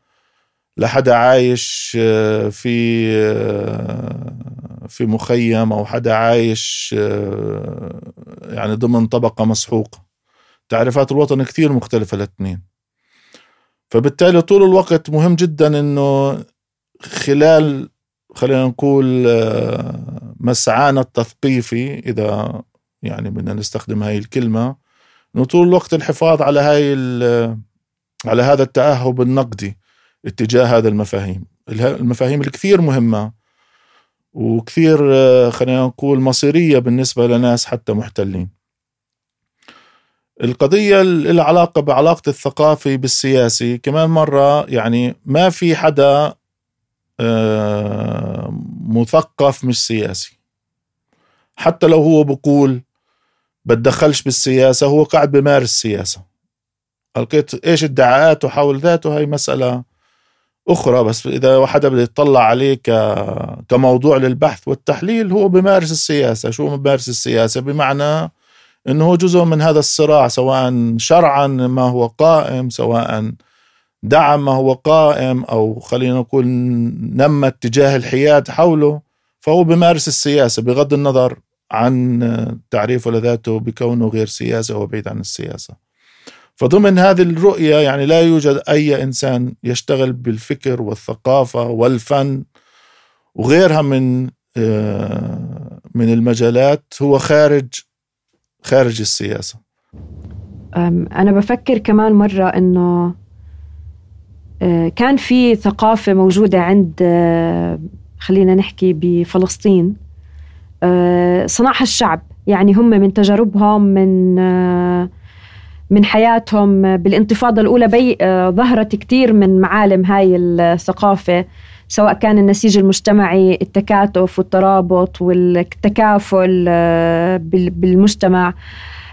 لحدا عايش آه، في آه، في مخيم أو حدا عايش يعني ضمن طبقة مسحوقة. تعريفات الوطن كثير مختلفة الاثنين فبالتالي طول الوقت مهم جدا إنه خلال خلينا نقول مسعانا التثقيفي إذا يعني بدنا نستخدم هاي الكلمة انه طول الوقت الحفاظ على هاي على هذا التأهب النقدي اتجاه هذا المفاهيم. المفاهيم الكثير مهمة وكثير آه، خلينا نقول مصيرية بالنسبة لناس حتى محتلين. القضية اللي علاقة بعلاقة الثقافي بالسياسي كمان مرة يعني ما في حدا آه، مثقف مش سياسي. حتى لو هو بقول بتدخلش بالسياسة هو قاعد بمارس سياسة. لقيت إيش ادعاءاته حول ذاته؟ هاي مسألة أخرى. بس إذا حدا بده يطلع عليه. كموضوع للبحث والتحليل هو بمارس السياسة. شو بمارس السياسة؟ بمعنى أنه هو جزء من هذا الصراع سواء شرعا ما هو قائم سواء دعم ما هو قائم أو خلينا نقول نمى اتجاه الحياد حوله فهو بمارس السياسة بغض النظر عن تعريفه لذاته بكونه غير سياسي أو بعيد عن السياسة. فضمن هذه الرؤية يعني لا يوجد أي إنسان يشتغل بالفكر والثقافة والفن وغيرها من آه، من المجالات هو خارج خارج السياسة. أنا بفكر كمان مرة إنه آه، كان في ثقافة موجودة عند آه، خلينا نحكي بفلسطين صنعها الشعب. يعني هم من تجاربهم من من حياتهم. بالانتفاضة الأولى بي آه، ظهرت كثير من معالم هاي الثقافة سواء كان النسيج المجتمعي التكاتف والترابط والتكافل آه، بالمجتمع.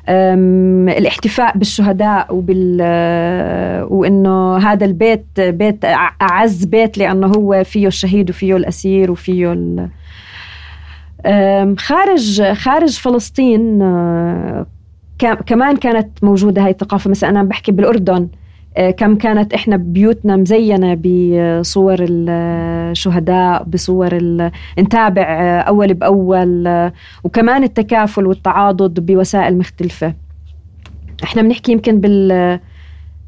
الاحتفاء بالشهداء وبال آه، وإنه هذا البيت بيت أعز بيت لأنه هو فيه الشهيد وفيه الأسير وفيه خارج خارج فلسطين كمان كانت موجودة هاي الثقافة. مثلا أنا بحكي بالأردن. آه، كم كانت إحنا بيوتنا مزينة بصور الشهداء بصور نتابع آه، أول بأول آه، وكمان التكافل والتعاضد بوسائل مختلفة. إحنا بنحكي يمكن بال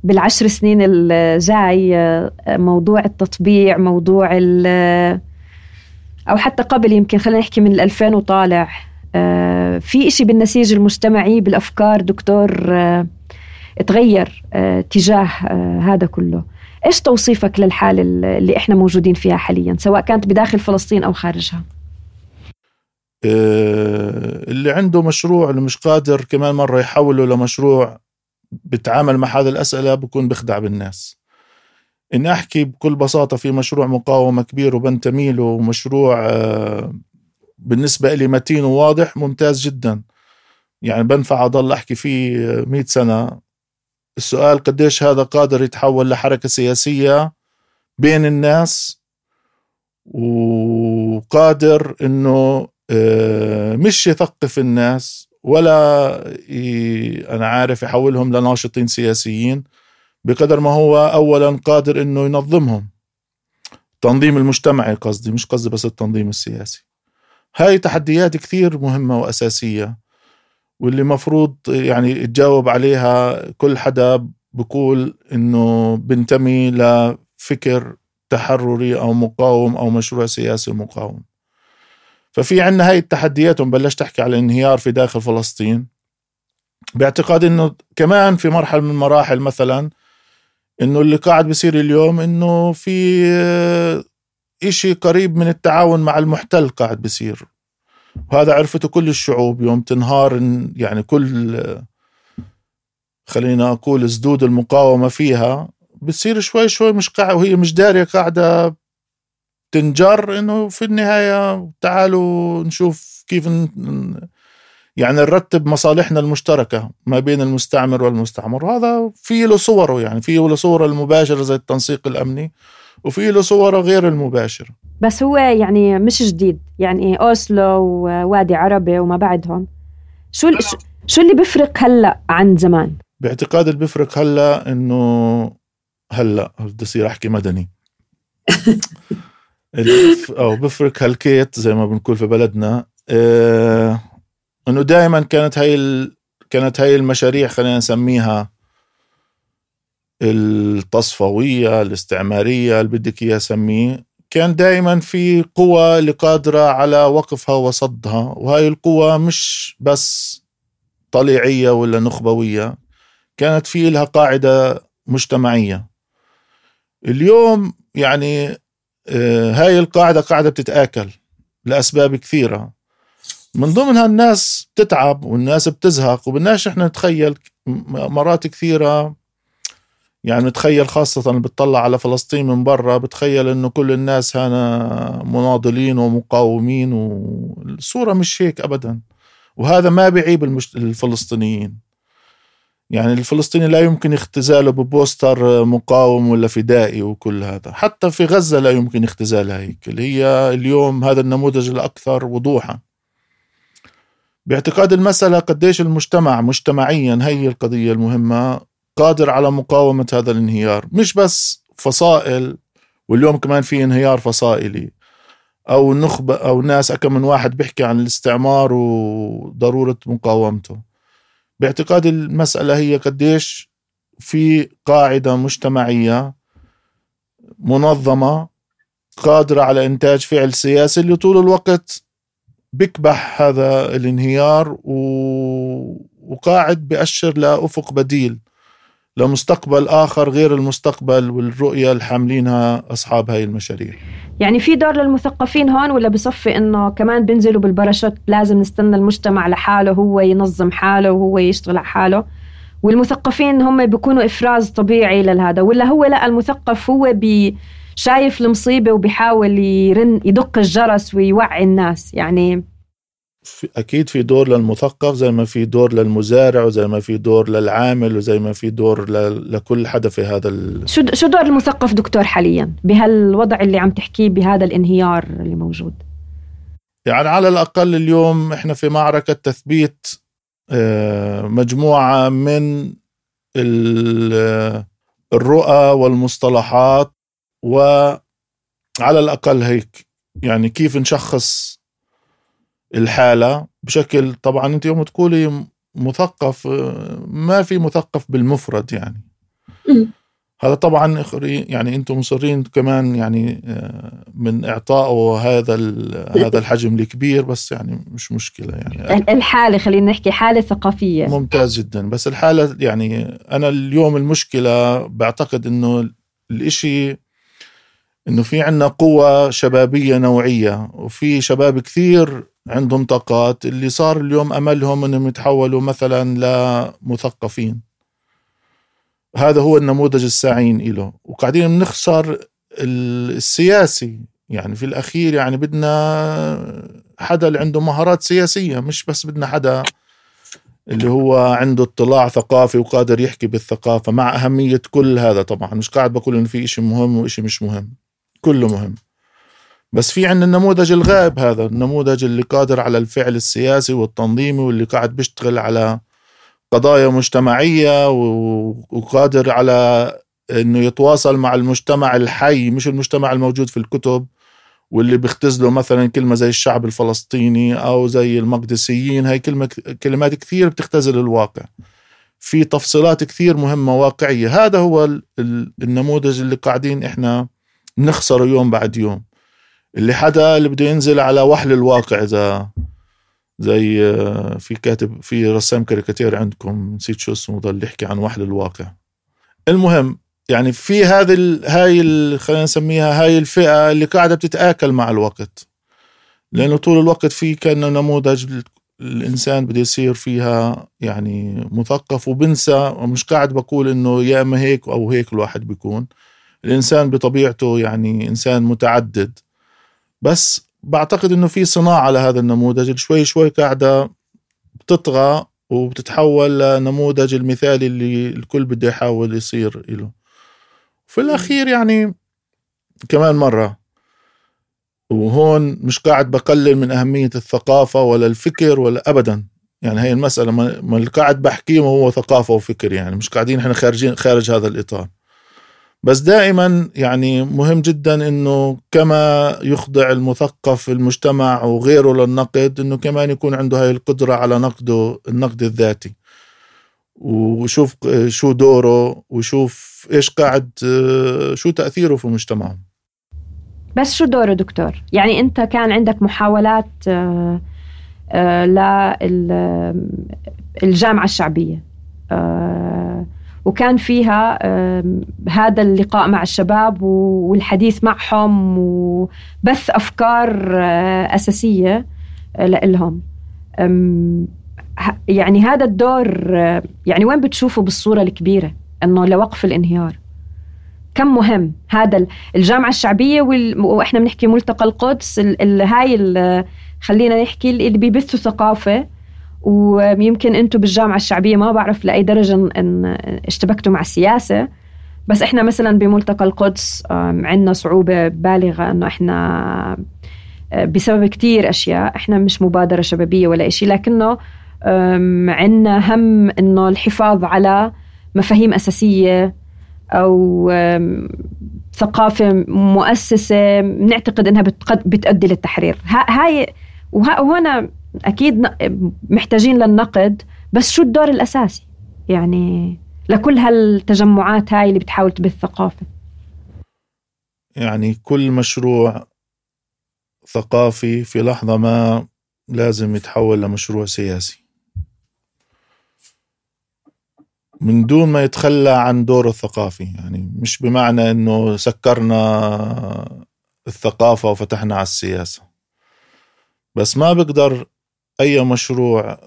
بالعشر سنين الجاي موضوع التطبيع موضوع أو حتى قبل يمكن خلينا نحكي من 2000 وطالع. آه، في إشي بالنسيج المجتمعي بالأفكار دكتور آه، تغير آه، تجاه هذا كله. إيش توصيفك للحالة اللي إحنا موجودين فيها حاليا سواء كانت بداخل فلسطين أو خارجها؟ اللي عنده مشروع اللي مش قادر كمان مرة يحوله لمشروع بتعامل مع هذه الأسئلة بكون بخدع بالناس. إن أحكي بكل بساطة في مشروع مقاومة كبير وبنتمي له مشروع بالنسبة لي متين وواضح ممتاز جدا. يعني بنفع أضل أحكي فيه مئة سنة. السؤال قديش هذا قادر يتحول لحركة سياسية بين الناس وقادر إنه آه، مش يثقف الناس ولا أنا عارف يحولهم لناشطين سياسيين بقدر ما هو اولا قادر إنه ينظمهم. التنظيم المجتمعي قصدي مش قصدي بس التنظيم السياسي. هاي تحديات كثير مهمة وأساسية. واللي مفروض يعني تجاوب عليها كل حدا بقول إنه بنتمي لفكر تحرري أو مقاوم أو مشروع سياسي مقاوم. ففي عنا هاي التحديات وبلشت أحكي على الانهيار في داخل فلسطين. باعتقاد إنه كمان في مرحلة من المراحل مثلا إنه اللي قاعد بصير اليوم إنه في إشي قريب من التعاون مع المحتل قاعد بصير وهذا عرفته كل الشعوب. يوم تنهار يعني كل خلينا أقول سدود المقاومة فيها بتصير شوي شوي مش قاعدة وهي مش دارية قاعدة تنجر إنه في النهاية تعالوا نشوف كيف يعني نرتب مصالحنا المشتركة ما بين المستعمر والمستعمر. وهذا في له صوره يعني في له صورة المباشرة زي التنسيق الأمني. وفي له صوره غير المباشرة. بس هو يعني مش جديد. يعني أوسلو ووادي عربي وما بعدهم. شو شو اللي بيفرق هلأ عن زمان؟ باعتقاد اللي بيفرق هلأ إنه هلأ بدي أصير أحكي مدني. أو بفرك هالكيت زي ما بنقول في بلدنا آه إنه دائما كانت هاي ال... كانت هاي المشاريع خلينا نسميها التصفوية الاستعمارية اللي بدك اياه سميه كان دائما في قوى اللي قادرة على وقفها وصدها. وهاي القوى مش بس طليعية ولا نخبوية كانت في لها قاعدة مجتمعية. اليوم يعني آه، هاي القاعدة قاعدة بتتآكل لأسباب كثيرة. من ضمنها الناس بتتعب والناس بتزهق وبدناش إحنا نتخيل مرات كثيرة يعني نتخيل خاصة بتطلع على فلسطين من برا بتخيل إنه كل الناس هنا مناضلين ومقاومين والصورة مش هيك ابدا. وهذا ما بيعيب الفلسطينيين. يعني الفلسطيني لا يمكن اختزاله ببوستر مقاوم ولا فدائي وكل هذا. حتى في غزة لا يمكن اختزالها هيك. اللي هي اليوم هذا النموذج الأكثر وضوحا. باعتقاد المسألة قديش المجتمع مجتمعيا هي القضية المهمة. قادر على مقاومة هذا الانهيار. مش بس فصائل واليوم كمان في انهيار فصائلي. أو نخبة أو ناس أكم من واحد بيحكي عن الاستعمار وضرورة مقاومته. باعتقاد المسألة هي قديش في قاعدة مجتمعية منظمة قادرة على إنتاج فعل سياسي اللي طول الوقت بكبح هذا الانهيار و... وقاعد بأشر لأفق بديل. لمستقبل آخر غير المستقبل والرؤية اللي حاملينها أصحاب هاي المشاريع. يعني في دور للمثقفين هون ولا بصفي إنه كمان بينزلوا بالبرشات لازم نستنى المجتمع لحاله هو ينظم حاله وهو يشتغل على حاله. والمثقفين هم بيكونوا إفراز طبيعي لهذا ولا هو لا المثقف هو بي شايف المصيبة وبيحاول يرن يدق الجرس ويوعي الناس. يعني في أكيد في دور للمثقف زي ما في دور للمزارع وزي ما في دور للعامل وزي ما في دور ل... لكل حدا في هذا ال... شو شو دور المثقف دكتور حاليا؟ بهالوضع اللي عم تحكيه بهذا الانهيار اللي موجود. يعني على الأقل اليوم إحنا في معركة تثبيت آه، مجموعة من الرؤى والمصطلحات وعلى الأقل هيك. يعني كيف نشخص الحالة بشكل طبعا أنت يوم تقولي مثقف ما في مثقف بالمفرد يعني. هذا طبعا يعني أنتم مصرين كمان يعني آه، من اعطائه هذا هذا الحجم الكبير بس يعني مش مشكلة يعني الحالة خلينا نحكي حالة ثقافية. ممتاز جدا. بس الحالة يعني أنا اليوم المشكلة بعتقد إنه الإشي إنه في عنا قوة شبابية نوعية وفي شباب كثير عندهم طاقات اللي صار اليوم أملهم إنهم يتحولوا مثلا لمثقفين. هذا هو النموذج السعين له وقاعدين بنخسر السياسي يعني في الأخير يعني بدنا حدا اللي عنده مهارات سياسية مش بس بدنا حدا اللي هو عنده اطلاع ثقافي وقادر يحكي بالثقافة مع أهمية كل هذا طبعا. مش قاعد بقول إنه في شيء مهم وشيء مش مهم. كله مهم. بس في عندنا النموذج الغائب هذا النموذج اللي قادر على الفعل السياسي والتنظيمي واللي قاعد بيشتغل على قضايا مجتمعية وقادر على إنه يتواصل مع المجتمع الحي مش المجتمع الموجود في الكتب واللي بيختزلوا مثلا كلمة زي الشعب الفلسطيني أو زي المقدسيين. هاي كلمة كلمات كثير بتختزل الواقع. في تفصيلات كثير مهمة واقعية. هذا هو النموذج اللي قاعدين إحنا نخسره يوم بعد يوم. اللي حدا اللي بده ينزل على وحل الواقع إذا زي آه، في كاتب في رسام كاريكاتير عندكم نسيت شو اسمه ضل يحكي عن وحل الواقع. المهم يعني في هذه هاي خلينا نسميها هاي الفئة اللي قاعدة بتتآكل مع الوقت. لأنه طول الوقت في كان نموذج الإنسان بده يصير فيها يعني مثقف وبنسى ومش قاعد بقول إنه يا إما هيك أو هيك الواحد بيكون. الإنسان بطبيعته يعني إنسان متعدد. بس بعتقد إنه في صناعة لهذا النموذج شوي شوي قاعدة بتطغى وبتتحول لنموذج المثالي اللي الكل بده يحاول يصير له في الأخير يعني كمان مرة وهون مش قاعد بقلل من أهمية الثقافة ولا الفكر ولا أبدا. يعني هي المسألة ما اللي قاعد بحكيه هو ثقافة وفكر يعني مش قاعدين إحنا خارجين خارج هذا الإطار. بس دائما يعني مهم جدا إنه كما يخضع المثقف المجتمع وغيره للنقد إنه كمان يكون عنده هاي القدرة على نقده النقد الذاتي وشوف شو دوره وشوف إيش قاعد شو تأثيره في مجتمعه بس شو دوره دكتور؟ يعني أنت كان عندك محاولات آه، آه، للجامعة الشعبية آه، وكان فيها هذا اللقاء مع الشباب والحديث معهم وبث أفكار أساسية لهم يعني هذا الدور يعني وين بتشوفه بالصورة الكبيرة؟ أنه لوقف الانهيار. كم مهم هذا الجامعة الشعبية وإحنا بنحكي ملتقى القدس هاي خلينا نحكي اللي بيبثوا ثقافة ويمكن أنتم بالجامعة الشعبية ما بعرف لأي درجة إن اشتبكتوا مع السياسة. بس إحنا مثلا بملتقى القدس عندنا صعوبة بالغة إنه إحنا آه، بسبب كتير أشياء إحنا مش مبادرة شبابية ولا شيء لكنه عندنا هم إنه الحفاظ على مفاهيم أساسية أو ثقافة مؤسسة نعتقد إنها بتؤدي للتحرير. هاي وهنا أكيد محتاجين للنقد بس شو الدور الأساسي؟ يعني لكل هالتجمعات هاي اللي بتحاول تبث ثقافة. يعني كل مشروع ثقافي في لحظة ما لازم يتحول لمشروع سياسي. من دون ما يتخلى عن دوره الثقافي يعني مش بمعنى إنه سكرنا الثقافة وفتحنا على السياسة. بس ما بقدر أي مشروع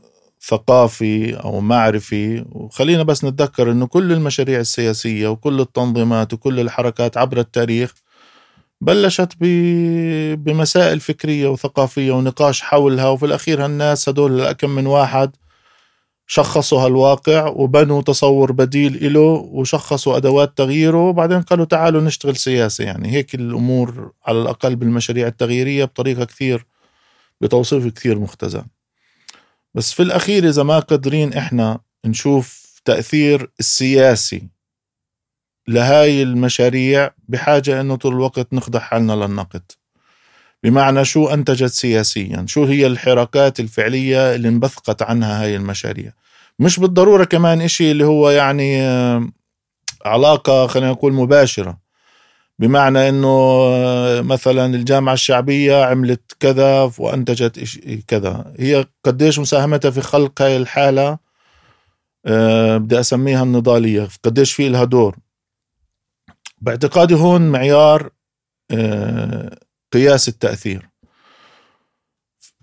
ثقافي أو معرفي وخلينا بس نتذكر إنه كل المشاريع السياسية وكل التنظيمات وكل الحركات عبر التاريخ بلشت بمسائل فكرية وثقافية ونقاش حولها وفي الأخير هالناس هدول كم من واحد شخصوا هالواقع وبنوا تصور بديل إله وشخصوا أدوات تغييره وبعدين قالوا تعالوا نشتغل سياسة. يعني هيك الأمور على الأقل بالمشاريع التغييرية بطريقة كثير بتوصيف كثير مختزن. بس في الأخير إذا ما قادرين إحنا نشوف تأثير السياسي لهاي المشاريع بحاجة إنه طول الوقت نخضع حالنا للنقد. بمعنى شو أنتجت سياسيا؟ شو هي الحركات الفعلية اللي انبثقت عنها هاي المشاريع؟ مش بالضرورة كمان إشي اللي هو يعني آه، علاقة خلينا نقول مباشرة. بمعنى إنه آه، مثلا الجامعة الشعبية عملت كذا وأنتجت كذا. هي قديش مساهمتها في خلق هاي الحالة؟ أه بدي أسميها النضالية. قديش في لها دور. باعتقادي هون معيار أه قياس التأثير.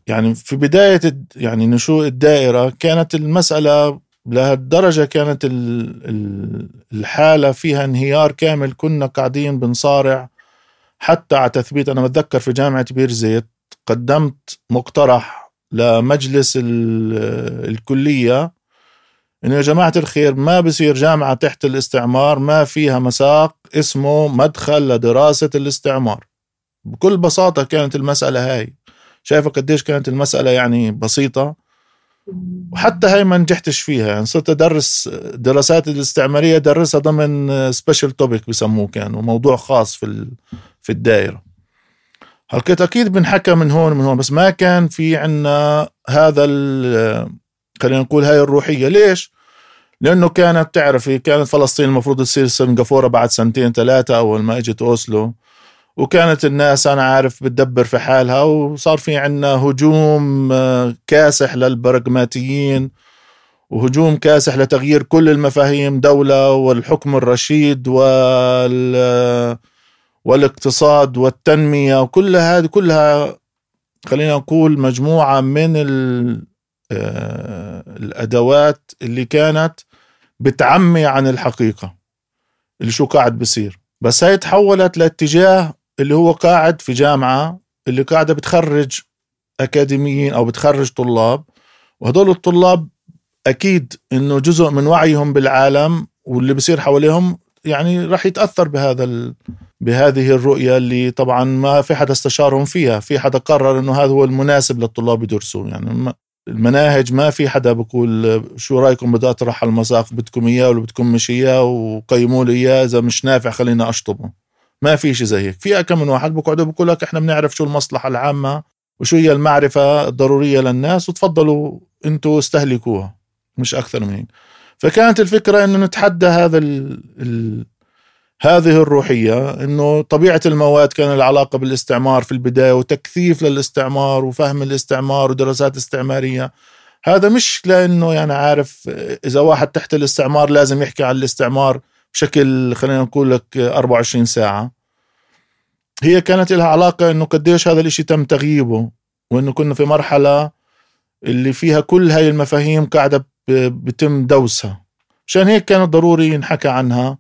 يعني في بداية يعني نشوء الدائرة كانت المسألة لهالدرجة كانت الحالة فيها انهيار كامل. كنا قاعدين بنصارع حتى على تثبيت. أنا بتذكر في جامعة بير زيت قدمت مقترح لمجلس الكلية إنه يا جماعة الخير ما بصير جامعة تحت الاستعمار ما فيها مساق اسمه مدخل لدراسة الاستعمار. بكل بساطة كانت المسألة هاي. شايفة قديش كانت المسألة يعني بسيطة. وحتى هاي ما نجحتش فيها. يعني صرت أدرس دراسات الاستعمارية ادرسها ضمن special topic بسموه كان وموضوع خاص في في الدائرة. هلقيت أكيد بنحكى من هون من هون بس ما كان في عنا هذا خلينا نقول هاي الروحية. ليش؟ لأنه كانت تعرفي كانت فلسطين المفروض تصير سنغافورة بعد سنتين ثلاثة أول ما إجت أوسلو. وكانت الناس أنا عارف بتدبر في حالها وصار في عنا هجوم آه، كاسح للبراغماتيين وهجوم كاسح لتغيير كل المفاهيم دولة والحكم الرشيد وال والاقتصاد والتنمية وكل هذه كلها خلينا نقول مجموعة من آه، الأدوات اللي كانت بتعمي عن الحقيقة اللي شو قاعد بصير. بس هي تحولت لاتجاه اللي هو قاعد في جامعة اللي قاعدة بتخرج أكاديميين أو بتخرج طلاب. وهدول الطلاب أكيد إنه جزء من وعيهم بالعالم واللي بصير حواليهم يعني راح يتأثر بهذا ال... بهذه الرؤية اللي طبعا ما في حدا استشارهم فيها. في حدا قرر إنه هذا هو المناسب للطلاب يدرسوه يعني المناهج ما في حدا بقول شو رأيكم بدي أطرح المساق بدكم إياه ولا بدكم مش إياه وقيموا لي إياه إذا مش نافع خلينا أشطبه. ما في شيء زي هيك. في كم من واحد بقعدوا بقول لك إحنا بنعرف شو المصلحة العامة وشو هي المعرفة الضرورية للناس وتفضلوا أنتم استهلكوها. مش أكثر من هيك. فكانت الفكرة إنه نتحدى هذا ال ال هذه الروحية أنه طبيعة المواد كان العلاقة بالاستعمار في البداية وتكثيف للاستعمار وفهم الاستعمار ودراسات استعمارية. هذا مش لأنه يعني عارف إذا واحد تحت الاستعمار لازم يحكي عن الاستعمار بشكل خلينا نقول لك 24 ساعة. هي كانت لها علاقة أنه قديش هذا الإشي تم تغييبه وأنه كنا في مرحلة اللي فيها كل هاي المفاهيم قاعدة بتم دوسها. عشان هيك كان ضروري ينحكى عنها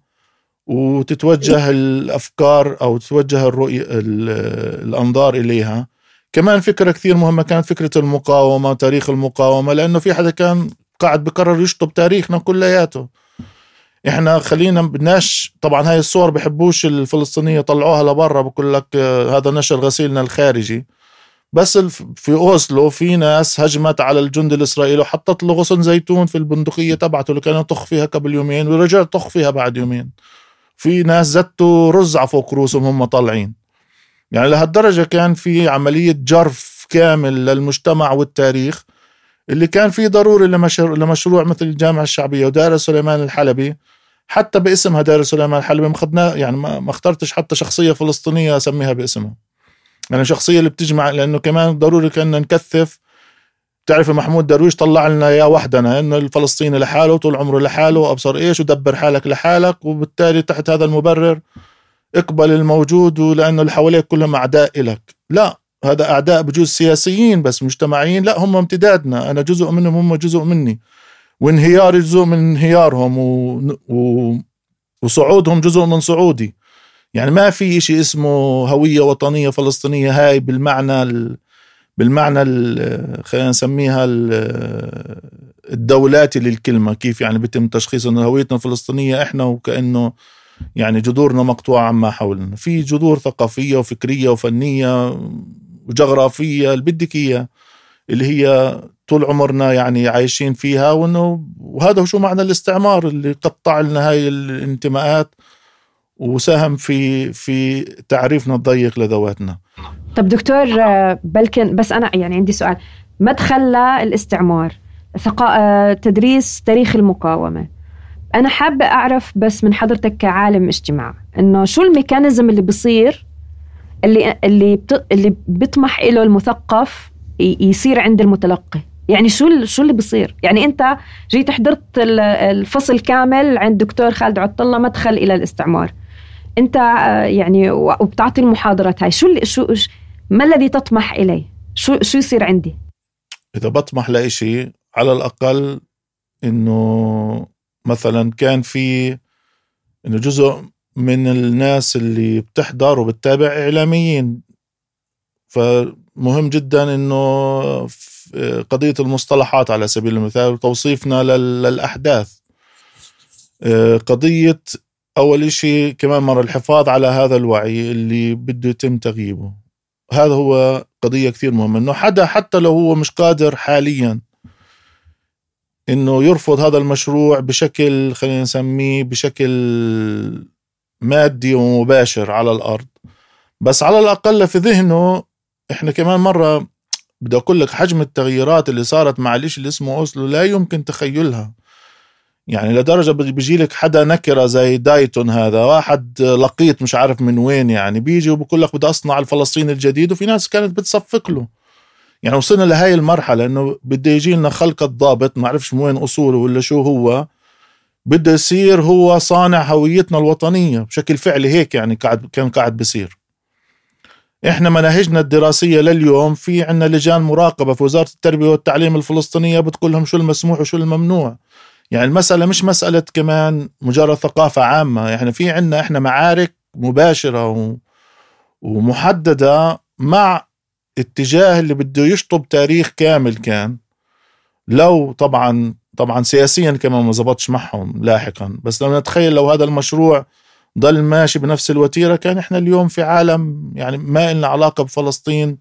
وتتوجه الأفكار أو تتوجه الرؤية الأنظار إليها. كمان فكرة كثير مهمة كانت فكرة المقاومة تاريخ المقاومة لأنه في حدا كان قاعد بقرر يشطب تاريخنا كلياته. إحنا خلينا بدناش طبعا هاي الصور بحبوش الفلسطينية طلعوها لبرا بقول لك آه، هذا نشر غسيلنا الخارجي. بس في أوسلو في ناس هجمت على الجند الإسرائيلي وحطت له غصن زيتون في البندقية تبعته اللي كان يطخ فيها قبل يومين ورجع طخ فيها بعد يومين. في ناس زتوا رز على فوق رؤوسهم هم طالعين. يعني لهالدرجة كان في عملية جرف كامل للمجتمع والتاريخ اللي كان في ضروري لمشروع, مثل الجامعة الشعبية ودار سليمان الحلبي. حتى باسمها دار سليمان الحلبي ما يعني ما اخترتش حتى شخصية فلسطينية أسميها باسمها. يعني شخصية اللي بتجمع لأنه كمان ضروري كنا نكثف. بتعرف محمود درويش طلع لنا اياه وحدنا إنه الفلسطيني لحاله طول عمره لحاله وأبصر إيش ودبر حالك لحالك وبالتالي تحت هذا المبرر اقبل الموجود ولأنه اللي حواليك كلهم أعداء لك لا هذا أعداء بجوز سياسيين بس مجتمعيين لا هم امتدادنا. أنا جزء منهم هم جزء مني. وانهياري جزء من انهيارهم و... و... وصعودهم جزء من صعودي. يعني ما في شيء اسمه هوية وطنية فلسطينية. هاي بالمعنى ال... بالمعنى خلينا نسميها الدولاتي للكلمة. كيف يعني بيتم تشخيص انه هويتنا الفلسطينيه إحنا وكأنه يعني جذورنا مقطوعة عما حولنا. في جذور ثقافية وفكرية وفنية وجغرافية اللي بدك اياه اللي هي طول عمرنا يعني عايشين فيها وإنه وهذا شو معنى الاستعمار اللي قطع لنا هاي الانتماءات وساهم في في تعريفنا الضيق لذواتنا. طب دكتور بلكن بس أنا يعني عندي سؤال. مدخل الاستعمار؟ ثقا... تدريس تاريخ المقاومة. أنا حابة أعرف بس من حضرتك كعالم اجتماع إنه شو الميكانيزم اللي بصير اللي اللي بت... اللي بيطمح له المثقف يصير عند المتلقي؟ يعني شو شو اللي بصير يعني انت جيت حضرت الفصل كامل عند دكتور خالد عطله مدخل إلى الاستعمار. انت يعني وبتعطي المحاضرات هاي. شو شو ما الذي تطمح إليه؟ شو شو يصير عندي؟ إذا بطمح لإشي على الأقل إنه مثلا كان في إنه جزء من الناس اللي بتحضر وبتتابع إعلاميين. فمهم جدا إنه قضية المصطلحات على سبيل المثال وتوصيفنا للأحداث. آه، قضية أول إشي كمان مرة الحفاظ على هذا الوعي اللي بده يتم تغييبه. هذا هو قضية كثير مهمة إنه حدا حتى لو هو مش قادر حاليا إنه يرفض هذا المشروع بشكل خلينا نسميه بشكل مادي ومباشر على الأرض. بس على الأقل في ذهنه إحنا كمان مرة بدي أقول لك حجم التغييرات اللي صارت مع الإشي اللي اسمه أوسلو لا يمكن تخيلها. يعني لدرجة بيجي لك حدا نكرة زي دايتون هذا واحد لقيط مش عارف من وين يعني بيجي وبقول لك بدي أصنع الفلسطيني الجديد وفي ناس كانت بتصفق له. يعني وصلنا لهي المرحلة إنه بده يجي لنا خلق الضابط ما عرفش من وين أصوله ولا شو هو بده يصير هو صانع هويتنا الوطنية بشكل فعلي هيك يعني قاعد كان قاعد بصير إحنا مناهجنا الدراسية لليوم في عندنا لجان مراقبة في وزارة التربية والتعليم الفلسطينية بتقول لهم شو المسموح وشو الممنوع. يعني المسألة مش مسألة كمان مجرد ثقافة عامة يعني في عنا إحنا معارك مباشرة ومحددة مع اتجاه اللي بده يشطب تاريخ كامل كان. لو طبعا طبعا سياسيا كمان ما زبطش معهم لاحقا بس لو نتخيل لو هذا المشروع ضل ماشي بنفس الوتيرة. كان إحنا اليوم في عالم يعني ما لنا علاقة بفلسطين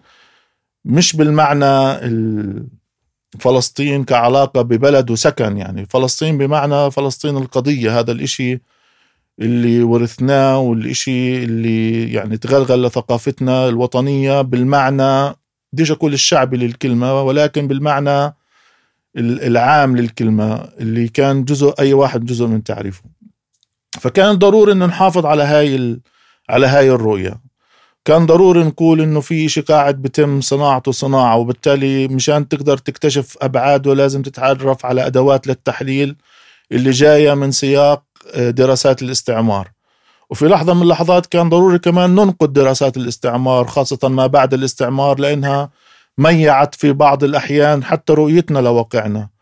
مش بالمعنى فلسطين كعلاقة ببلد وسكن. يعني فلسطين بمعنى فلسطين القضية هذا الإشي اللي ورثناه والإشي اللي يعني تغلغل لثقافتنا الوطنية بالمعنى بديش أقول الشعبي للكلمة ولكن بالمعنى العام للكلمة اللي كان جزء أي واحد جزء من تعريفه. فكان ضروري أن نحافظ على هاي على هاي الرؤية. كان ضروري نقول إنه في شيء قاعد بتم صناعته صناعة وبالتالي مشان تقدر تكتشف ابعاده لازم تتعرف على أدوات للتحليل اللي جاية من سياق آه، دراسات الاستعمار. وفي لحظة من اللحظات كان ضروري كمان ننقد دراسات الاستعمار خاصة ما بعد الاستعمار لأنها ميعت في بعض الأحيان حتى رؤيتنا لواقعنا.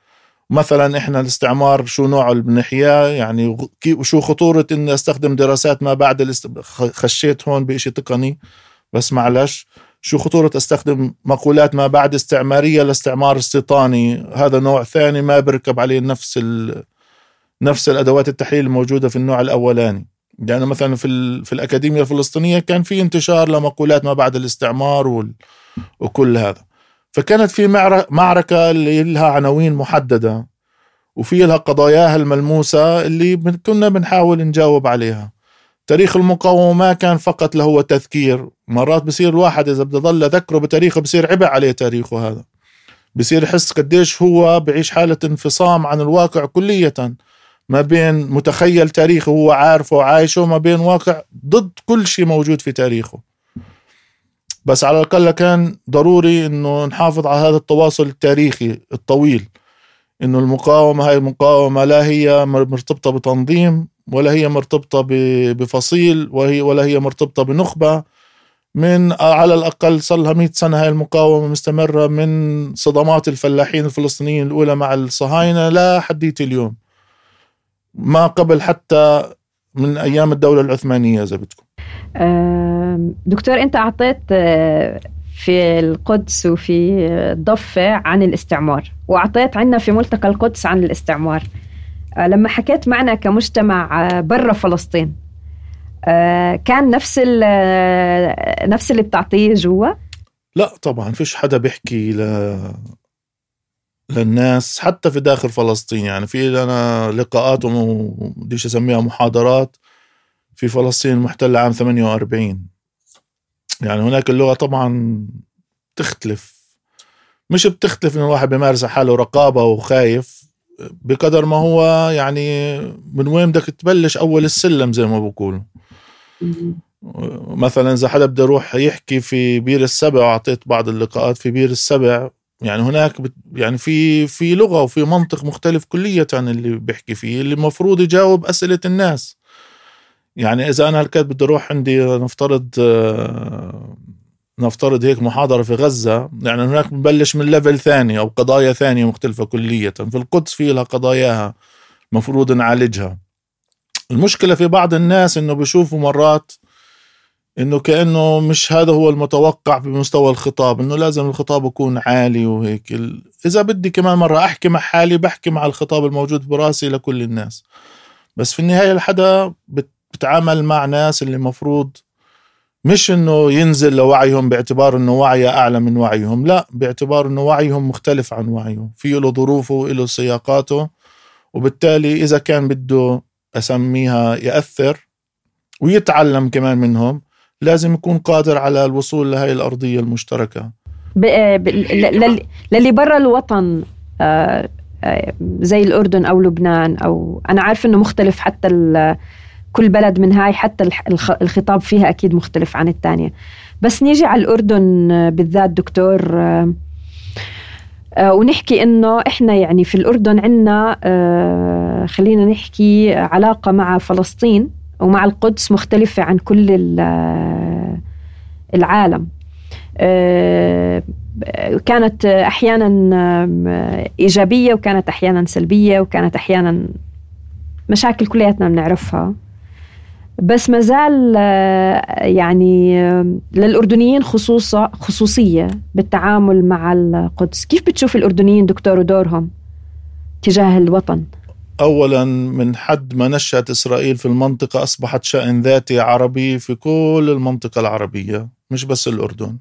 مثلا إحنا الاستعمار شو نوعه اللي بنحياه يعني وشو خطورة إني أستخدم دراسات ما بعد الاست... خشيت هون بشيء تقني بس معلش. شو خطورة أستخدم مقولات ما بعد استعمارية لاستعمار استيطاني هذا نوع ثاني ما بركب عليه نفس ال... نفس الأدوات التحليل الموجودة في النوع الأولاني. يعني مثلا في ال... في الأكاديمية الفلسطينية كان في انتشار لمقولات ما بعد الاستعمار وال... وكل هذا. فكانت في معركة اللي لها عناوين محددة وفي لها قضاياها الملموسة اللي كنا بنحاول نجاوب عليها. تاريخ المقاومة ما كان فقط له تذكير. مرات بصير الواحد إذا بده ضل ذكره بتاريخه بصير عبء عليه تاريخه هذا. بصير يحس قديش هو بعيش حالة انفصام عن الواقع كلية. ما بين متخيل تاريخه هو عارفه وعايشه ما بين واقع ضد كل شيء موجود في تاريخه. بس على الأقل كان ضروري إنه نحافظ على هذا التواصل التاريخي الطويل إنه المقاومة هاي المقاومة لا هي مرتبطة بتنظيم ولا هي مرتبطة بفصيل وهي ولا هي مرتبطة بنخبة. من على الأقل صار لها 100 سنة هاي المقاومة مستمرة من صدمات الفلاحين الفلسطينيين الأولى مع الصهاينة لحديت اليوم. ما قبل حتى من أيام الدولة العثمانية إذا بدكم. دكتور أنت أعطيت آه، في القدس وفي الضفة عن الاستعمار وأعطيت عنا في ملتقى القدس عن الاستعمار. آه، لما حكيت معنا كمجتمع آه، برا فلسطين كان نفس نفس اللي بتعطيه جوا؟ لا طبعا فيش حدا بيحكي ل للناس حتى في داخل فلسطين يعني. في لنا لقاءات ومديش أسميها محاضرات في فلسطين المحتلة عام 48 يعني هناك اللغة طبعا تختلف. مش بتختلف إن الواحد بيمارس حاله رقابة وخايف بقدر ما هو يعني من وين بدك تبلش أول السلم زي ما بقولوا مثلا إذا حدا بده يروح يحكي في بير السبع وأعطيت بعض اللقاءات في بير السبع يعني هناك بت يعني في في لغة وفي منطق مختلف كليا اللي بيحكي فيه اللي المفروض يجاوب أسئلة الناس. يعني إذا أنا هالكاد بدي أروح عندي نفترض آه، نفترض هيك محاضرة في غزة يعني هناك بنبلش من level ثاني أو قضايا ثانية مختلفة كليه في القدس في لها قضاياها مفروض نعالجها. المشكلة في بعض الناس إنه بيشوفوا مرات إنه كأنه مش هذا هو المتوقع بمستوى الخطاب إنه لازم الخطاب يكون عالي وهيك. إذا بدي كمان مرة أحكي مع حالي بحكي مع الخطاب الموجود براسي لكل الناس. بس في النهاية الحدا بتعامل مع ناس اللي مفروض مش إنه ينزل لوعيهم باعتبار إنه وعيه أعلى من وعيهم لا باعتبار إنه وعيهم مختلف عن وعيهم في له ظروفه وله سياقاته وبالتالي إذا كان بده أسميها يأثر ويتعلم كمان منهم لازم يكون قادر على الوصول لهي الأرضية المشتركة. للي برا الوطن آه، آه، زي الأردن أو لبنان أو أنا عارف إنه مختلف حتى كل بلد من هاي حتى الخطاب فيها أكيد مختلف عن الثانية بس نيجي على الأردن آه، بالذات دكتور آه، آه، ونحكي إنه إحنا يعني في الأردن عندنا خلينا نحكي علاقة مع فلسطين ومع القدس مختلفة عن كل العالم. كانت أحيانا إيجابية وكانت أحيانا سلبية وكانت أحيانا مشاكل كلياتنا بنعرفها. بس ما زال آه، يعني آه، للأردنيين خصوصا خصوصية بالتعامل مع القدس. كيف بتشوف الأردنيين دكتور ودورهم تجاه الوطن؟ أولا من حد ما نشأت إسرائيل في المنطقة أصبحت شأن ذاتي عربي في كل المنطقة العربية مش بس الأردن.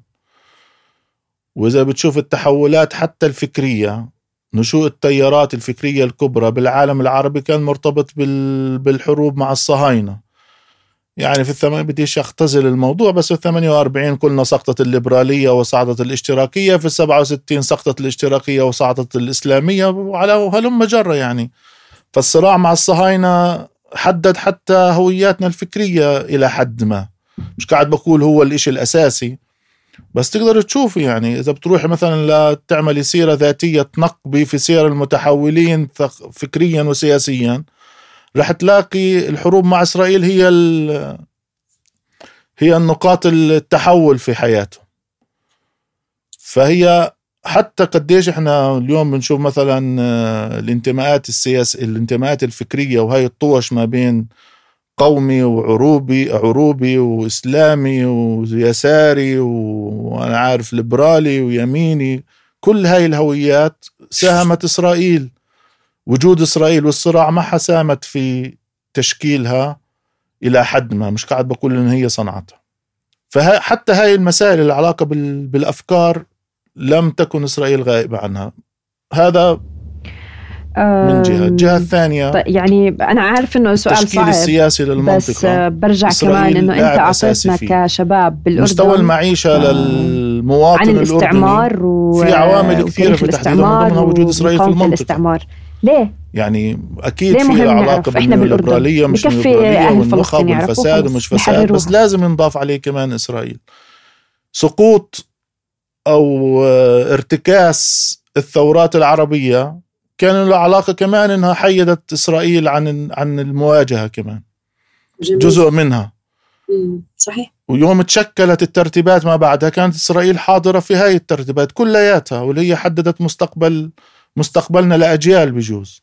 وإذا بتشوف التحولات حتى الفكرية نشوء التيارات الفكرية الكبرى بالعالم العربي كان مرتبط بالحروب مع الصهاينة. يعني في الثمانية بديش أختزل الموضوع بس في الثمانية وأربعين قلنا سقطت الليبرالية وصعدت الاشتراكية في السبعة وستين سقطت الاشتراكية وصعدت الإسلامية وعلى هلم جرة يعني. فالصراع مع الصهاينة حدد حتى هوياتنا الفكرية إلى حد ما. مش قاعد بقول هو الإشي الأساسي. بس تقدر تشوف يعني إذا بتروحي مثلا لتعملي سيرة ذاتية تنقبي في سير المتحولين فكريا وسياسيا رح تلاقي الحروب مع إسرائيل هي هي النقاط التحول في حياتهم. فهي حتى قديش إحنا اليوم بنشوف مثلا آه، الانتماءات السياسية الانتماءات الفكرية وهي الطوش ما بين قومي وعروبي عروبي وإسلامي ويساري وأنا عارف ليبرالي ويميني كل هاي الهويات ساهمت إسرائيل. وجود إسرائيل والصراع معها ساهمت في تشكيلها إلى حد ما مش قاعد بقول إن هي صنعتها. فحتى هاي المسائل العلاقه بالأفكار لم تكن إسرائيل غائبة عنها. هذا من جهة. الجهة الثانية يعني أنا عارف إنه سؤال صعب التشكيل السياسي للمنطقة. بس برجع كمان إنه أنت أعطيتنا كشباب بالأردن مستوى المعيشة آه للمواطن عن الاستعمار و... في عوامل كثيرة في تحديدا من ضمنها وجود إسرائيل في المنطقة. الاستعمار. ليه؟ يعني أكيد في علاقة بالليبراليه مش ليبراليه والنخب والفساد ومش فساد بس لازم ينضاف عليه كمان إسرائيل. سقوط أو ارتكاس الثورات العربية كان له علاقة كمان إنها حيدت إسرائيل عن عن المواجهة كمان. جميل. جزء منها. صحيح. ويوم تشكلت الترتيبات ما بعدها كانت إسرائيل حاضرة في هاي الترتيبات كلياتها واللي هي حددت مستقبل مستقبلنا لأجيال بجوز.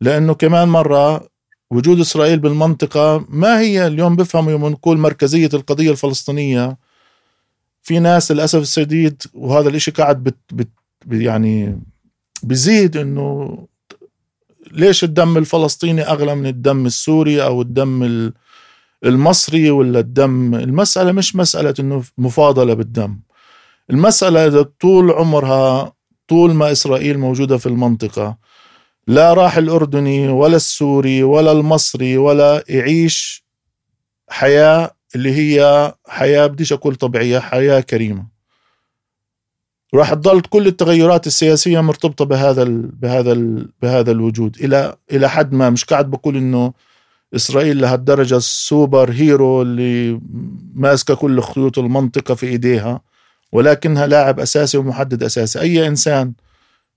لأنه كمان مرة وجود إسرائيل بالمنطقة ما هي اليوم بفهموا يوم نقول مركزية القضية الفلسطينية. في ناس للأسف الشديد وهذا الإشي قاعد بت بت يعني بزيد إنه ليش الدم الفلسطيني أغلى من الدم السوري أو الدم المصري ولا الدم؟ المسألة مش مسألة إنه مفاضلة بالدم. المسألة طول عمرها طول ما إسرائيل موجودة في المنطقة لا راح الأردني ولا السوري ولا المصري ولا يعيش حياة اللي هي حياة بديش أقول طبيعية حياة كريمة. راح تضل كل التغيرات السياسية مرتبطة بهذا ال بهذا ال بهذا الوجود. إلى إلى حد ما مش قاعد بقول إنه إسرائيل لهالدرجه السوبر هيرو اللي ماسكة كل خيوط المنطقة في إيديها. ولكنها لاعب أساسي ومحدد أساسي. أي إنسان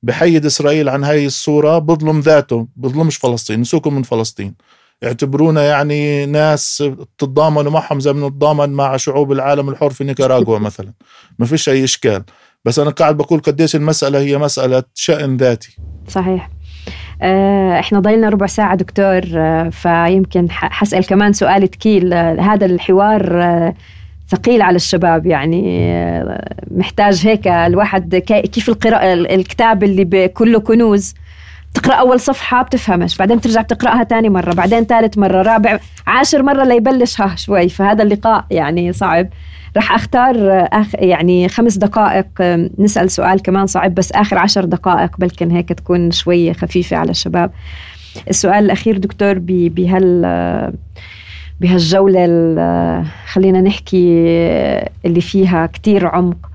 بحيد إسرائيل عن هاي الصورة بظلم ذاته بظلمش فلسطين نسوكم من فلسطين. يعتبرونا يعني ناس تتضامنوا معهم زي ما نتضامن مع شعوب العالم الحر في نيكاراغوا مثلا. ما فيش أي إشكال. بس أنا قاعد بقول قديش المسألة هي مسألة شأن ذاتي. صحيح. آه، إحنا ضلنا ربع ساعة دكتور آه، فيمكن حسأل كمان سؤال تكيل آه، هذا الحوار ثقيل على الشباب يعني محتاج هيك الواحد كيف القراءة الكتاب اللي كله كنوز. تقرأ أول صفحة بتفهمش بعدين ترجع بتقرأها تاني مرة بعدين ثالث مرة رابع عاشر مرة ليبلش ها شوي فهذا اللقاء يعني صعب. رح أختار أخ يعني خمس دقائق نسأل سؤال كمان صعب بس آخر عشر دقائق بلكن هيك تكون شوي خفيفة على الشباب. السؤال الأخير دكتور بهال بهالجولة خلينا نحكي اللي فيها كتير عمق.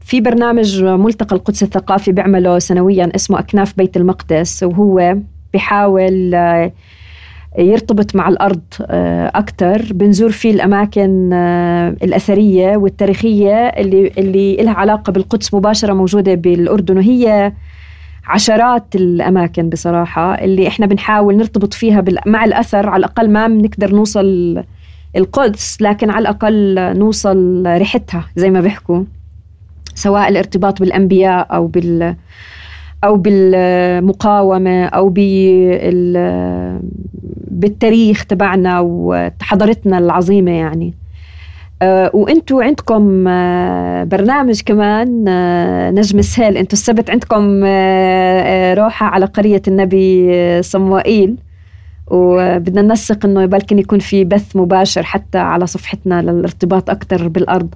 في برنامج ملتقى القدس الثقافي بيعمله سنويا اسمه أكناف بيت المقدس وهو بحاول يرتبط مع الأرض آه، أكثر بنزور فيه الأماكن آه، الأثرية والتاريخية اللي, اللي لها علاقة بالقدس مباشرة موجودة بالأردن وهي عشرات الأماكن بصراحة اللي إحنا بنحاول نرتبط فيها مع الأثر على الأقل ما بنقدر نوصل القدس لكن على الأقل نوصل ريحتها زي ما بيحكوا. سواء الارتباط بالأنبياء أو بال أو بالمقاومة أو بالتاريخ تبعنا وحضارتنا العظيمة يعني. وانتوا عندكم آه، برنامج كمان آه، نجم السهيل. أنتوا السبت عندكم روحة على قرية النبي صموئيل. وبدنا ننسق إنه بلكن يكون في بث مباشر حتى على صفحتنا للارتباط أكثر بالأرض.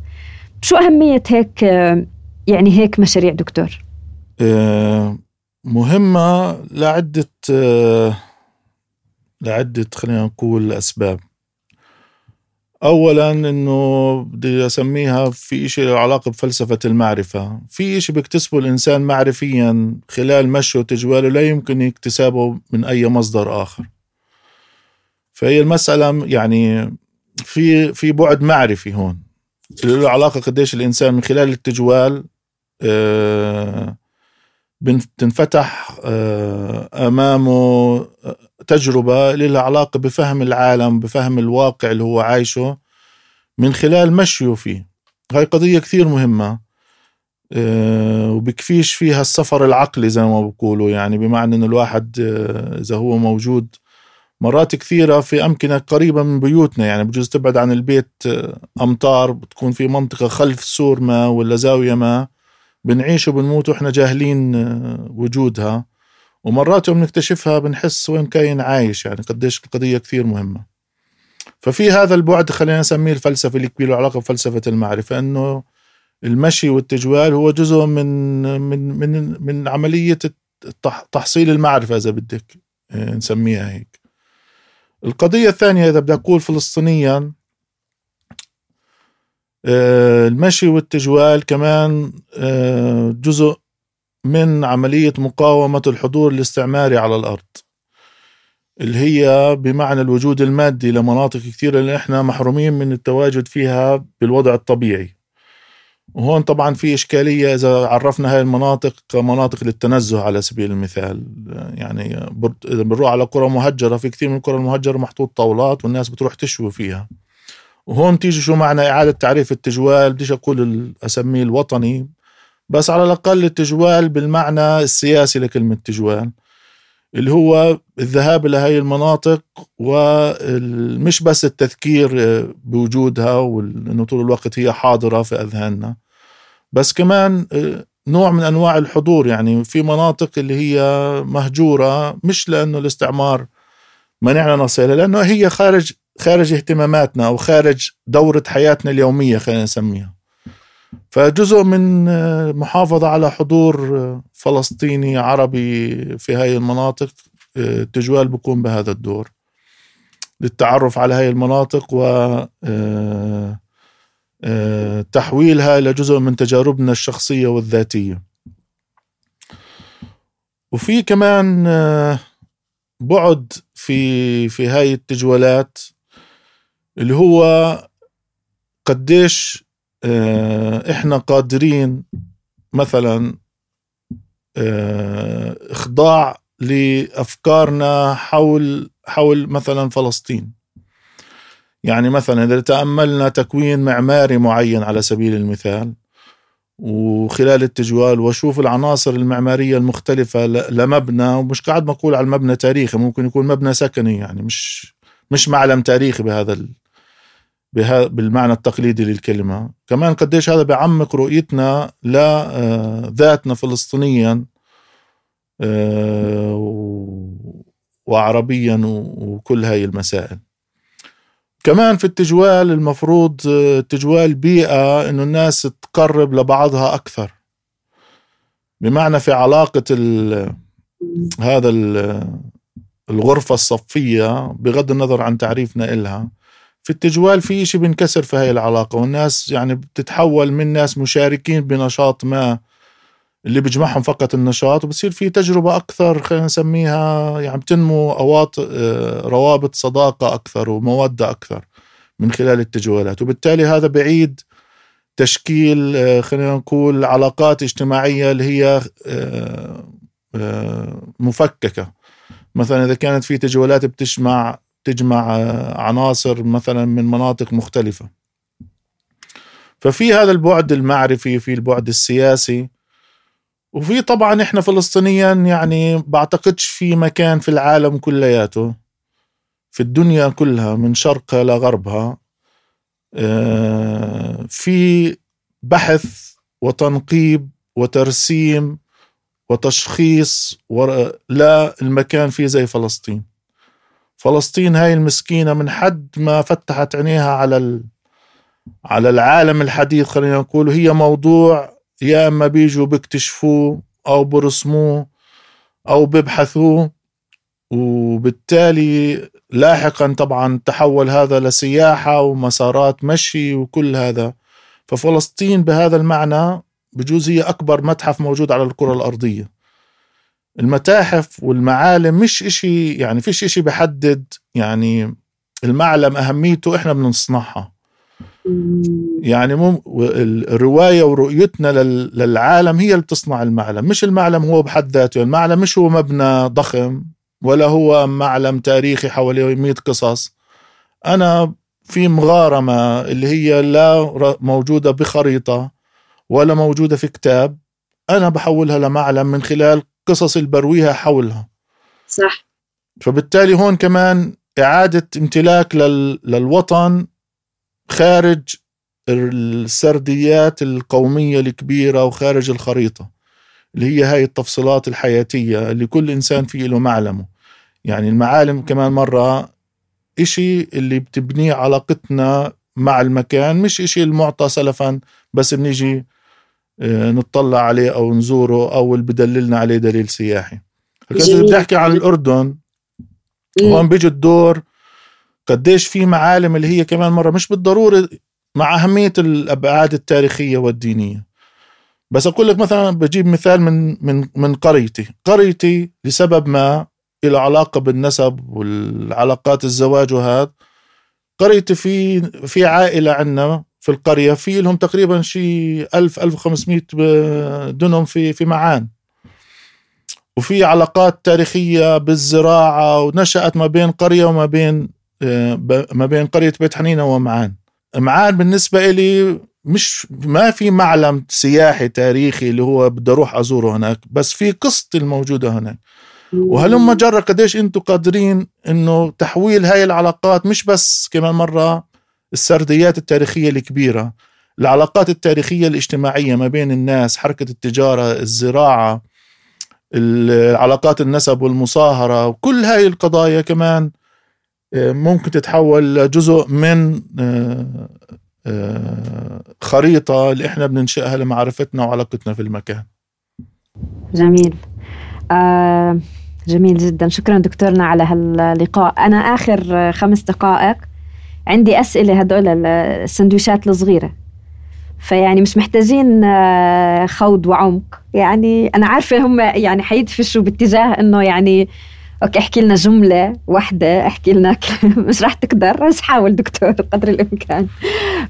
شو أهمية هيك يعني هيك مشاريع دكتور؟ آه، مهمة لعدة آه، لعدة خلينا نقول أسباب. أولا إنه بدي أسميها في إشي له علاقة بفلسفة المعرفة. في إشي بيكتسبه الإنسان معرفيا خلال مشيه وتجواله لا يمكن اكتسابه من أي مصدر آخر. فهي المسألة يعني في في بعد معرفي هون. له علاقة قديش الإنسان من خلال التجوال آه بتنفتح آه، أمامه تجربة لها علاقه بفهم العالم بفهم الواقع اللي هو عايشه من خلال مشيه فيه. هاي قضية كثير مهمة آه، وبكفيش فيها السفر العقلي زي ما بقولوا. يعني بمعنى إنه الواحد آه، إذا هو موجود مرات كثيرة في أمكنة قريبة من بيوتنا. يعني بجوز تبعد عن البيت أمتار بتكون في منطقة خلف سور ما ولا زاوية ما. بنعيش وبنموت وإحنا جاهلين آه، وجودها ومرات يوم نكتشفها بنحس وين كاين عايش يعني قديش القضية كثير مهمة ففي هذا البعد خلينا نسميه الفلسفة اللي له علاقة بفلسفة المعرفة إنه المشي والتجوال هو جزء من من من من عملية تحصيل المعرفة إذا بدك آه، نسميها هيك. القضية الثانية إذا بدي أقول فلسطينيا المشي والتجوال كمان آه، جزء من عملية مقاومة الحضور الاستعماري على الأرض اللي هي بمعنى الوجود المادي لمناطق كثيرة اللي إحنا محرومين من التواجد فيها بالوضع الطبيعي. وهون طبعا في إشكالية إذا عرفنا هاي المناطق كمناطق للتنزه على سبيل المثال. يعني إذا بنروح على قرى مهجرة في كثير من القرى المهجرة محطوط طاولات والناس بتروح تشوي فيها. وهون تيجي شو معنى إعادة تعريف التجوال؟ بديش أقول أسميه الوطني بس على الأقل التجوال بالمعنى السياسي لكلمة تجوال اللي هو الذهاب إلى هاي المناطق ومش بس التذكير بوجودها وإنه طول الوقت هي حاضرة في أذهاننا بس كمان نوع من أنواع الحضور يعني في مناطق اللي هي مهجورة مش لأنه الاستعمار منعنا نصلها لأنه هي خارج خارج اهتماماتنا أو خارج دورة حياتنا اليومية خلينا نسميها. فجزء من محافظة على حضور فلسطيني عربي في هاي المناطق التجوال بيقوم بهذا الدور. للتعرف على هاي المناطق و تحويلها إلى جزء من تجاربنا الشخصية والذاتية. وفي كمان بعد في في هاي التجوالات اللي هو قديش آه، إحنا قادرين مثلا آه، إخضاع لأفكارنا حول حول مثلا فلسطين. يعني مثلا إذا تأملنا تكوين معماري معين على سبيل المثال وخلال التجوال وأشوف العناصر المعمارية المختلفة لمبنى ومش قاعد بقول على المبنى تاريخي ممكن يكون مبنى سكني يعني مش مش معلم تاريخي بهذا بالمعنى التقليدي للكلمة. كمان قديش هذا بيعمق رؤيتنا لذاتنا آه، فلسطينيا آه، وعربيا وكل هاي المسائل. كمان في التجوال المفروض آه، تجوال بيئة إنه الناس تقرب لبعضها أكثر. بمعنى في علاقة ال هذا ال الغرفة الصفية بغض النظر عن تعريفنا إلها في التجوال في شيء بينكسر في هاي العلاقة والناس يعني بتتحول من ناس مشاركين بنشاط ما اللي بيجمعهم فقط النشاط وبصير في تجربة أكثر خلينا نسميها يعني بتنمو أواط آه، روابط صداقة أكثر ومودة أكثر من خلال التجوالات. وبالتالي هذا بعيد تشكيل آه، خلينا نقول علاقات اجتماعية اللي هي آه، مفككة. مثلا إذا كانت في تجوالات بتجمع تجمع عناصر مثلا من مناطق مختلفة. ففي هذا البعد المعرفي في البعد السياسي وفي طبعا إحنا فلسطينيا يعني بعتقدش في مكان في العالم كلياته في الدنيا كلها من شرقها لغربها آه، في بحث وتنقيب وترسيم وتشخيص لا المكان فيه زي فلسطين. فلسطين هاي المسكينة من حد ما فتحت عينيها على ال... على العالم الحديث خلينا نقول هي موضوع يا أما بيجوا بيكتشفوه أو برسموه أو بيبحثوه وبالتالي لاحقا طبعا تحول هذا لسياحة ومسارات مشي وكل هذا. ففلسطين بهذا المعنى بجوز هي أكبر متحف موجود على الكرة الأرضية. المتاحف والمعالم مش إشي يعني فيش إشي بحدد يعني المعلم أهميته إحنا بنصنعها. يعني مم الرواية ورؤيتنا للعالم هي اللي بتصنع المعلم مش المعلم هو بحد ذاته المعلم مش هو مبنى ضخم ولا هو معلم تاريخي حواليه 100 قصص. أنا في مغارمة اللي هي لا موجودة بخريطة ولا موجودة في كتاب أنا بحولها لمعلم من خلال قصص اللي برويها حولها. صح. فبالتالي هون كمان إعادة امتلاك لل... للوطن خارج السرديات القومية الكبيرة وخارج الخريطة اللي هي هاي التفصيلات الحياتية اللي كل إنسان فيه له معلمه. يعني المعالم كمان مرة إشي اللي بتبنيه علاقتنا مع المكان مش إشي المعطى سلفا بس بنيجي آه، نطلع عليه أو نزوره أو اللي بدللنا عليه دليل سياحي. بدي أحكي عن الأردن. هون بيجي الدور قديش في معالم اللي هي كمان مرة مش بالضرورة مع أهمية الأبعاد التاريخية والدينية. بس أقول لك مثلا بجيب مثال من من من قريتي. قريتي لسبب ما له علاقة بالنسب والعلاقات الزواج وهذا. قريتي في في عائلة عندنا في القرية في لهم تقريبا شي 1000 1500 دنم في في معان. وفي علاقات تاريخية بالزراعة ونشأت ما بين قرية وما بين ما بين قرية بيت حنينة ومعان. معان بالنسبة إلي مش ما في معلم سياحي تاريخي اللي هو بدي أروح أزوره هناك بس في قصتي الموجودة هناك. وهلما جرى قديش أنتم قادرين إنه تحويل هاي العلاقات مش بس كمان مرة السرديات التاريخية الكبيرة العلاقات التاريخية الاجتماعية ما بين الناس حركة التجارة الزراعة العلاقات النسب والمصاهرة وكل هاي القضايا كمان ممكن تتحول لجزء من آه، آه، خريطة اللي إحنا بننشئها لمعرفتنا وعلاقتنا في المكان. جميل. آه جميل جدا. شكرا دكتورنا على هاللقاء. أنا آخر خمس دقائق عندي أسئلة هدول السندويشات الصغيرة. فيعني مش محتاجين آه، خوض وعمق. يعني أنا عارفة هم يعني حيدفشوا باتجاه إنه يعني أوكي أحكي لنا جملة واحدة أحكي لنا مش راح تقدر بس حاول دكتور قدر الإمكان.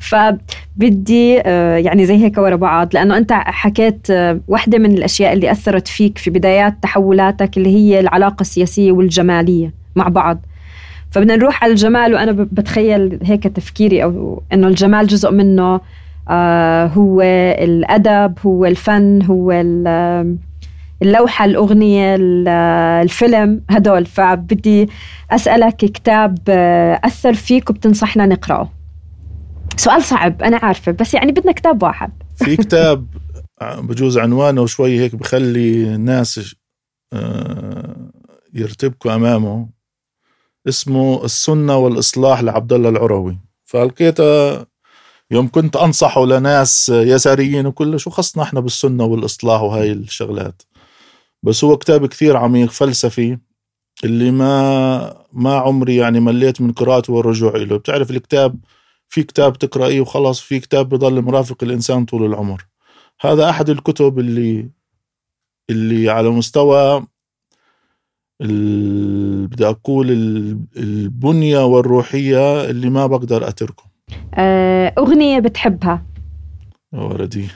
فبدي آه، يعني زي هيك ورا بعض لأنه أنت حكيت آه، واحدة من الأشياء اللي أثرت فيك في بدايات تحولاتك اللي هي العلاقة السياسية والجمالية مع بعض. فبدنا نروح على الجمال وأنا بتخيل هيك تفكيري أو إنه الجمال جزء منه آه هو الأدب هو الفن هو اللوحة الأغنية الفيلم هدول. فبدي أسألك كتاب آه، أثر فيك وبتنصحنا نقرأه. سؤال صعب أنا عارفة بس يعني بدنا كتاب واحد. في كتاب بجوز عنوانه شوي هيك بخلي الناس آه، يرتبكوا أمامه. اسمه السنة والإصلاح لعبد الله العروي فلقيته يوم كنت أنصحه لناس يساريين وكل شو خصنا إحنا بالسنة والإصلاح وهاي الشغلات. بس هو كتاب كثير عميق فلسفي اللي ما ما عمري يعني مليت من قراءته والرجوع له بتعرف الكتاب في كتاب تقرأيه وخلاص في كتاب بضل مرافق الإنسان طول العمر. هذا أحد الكتب اللي اللي على مستوى بدي أقول البنية والروحية اللي ما بقدر أتركه. آه، أغنية بتحبها؟ يا ولدي.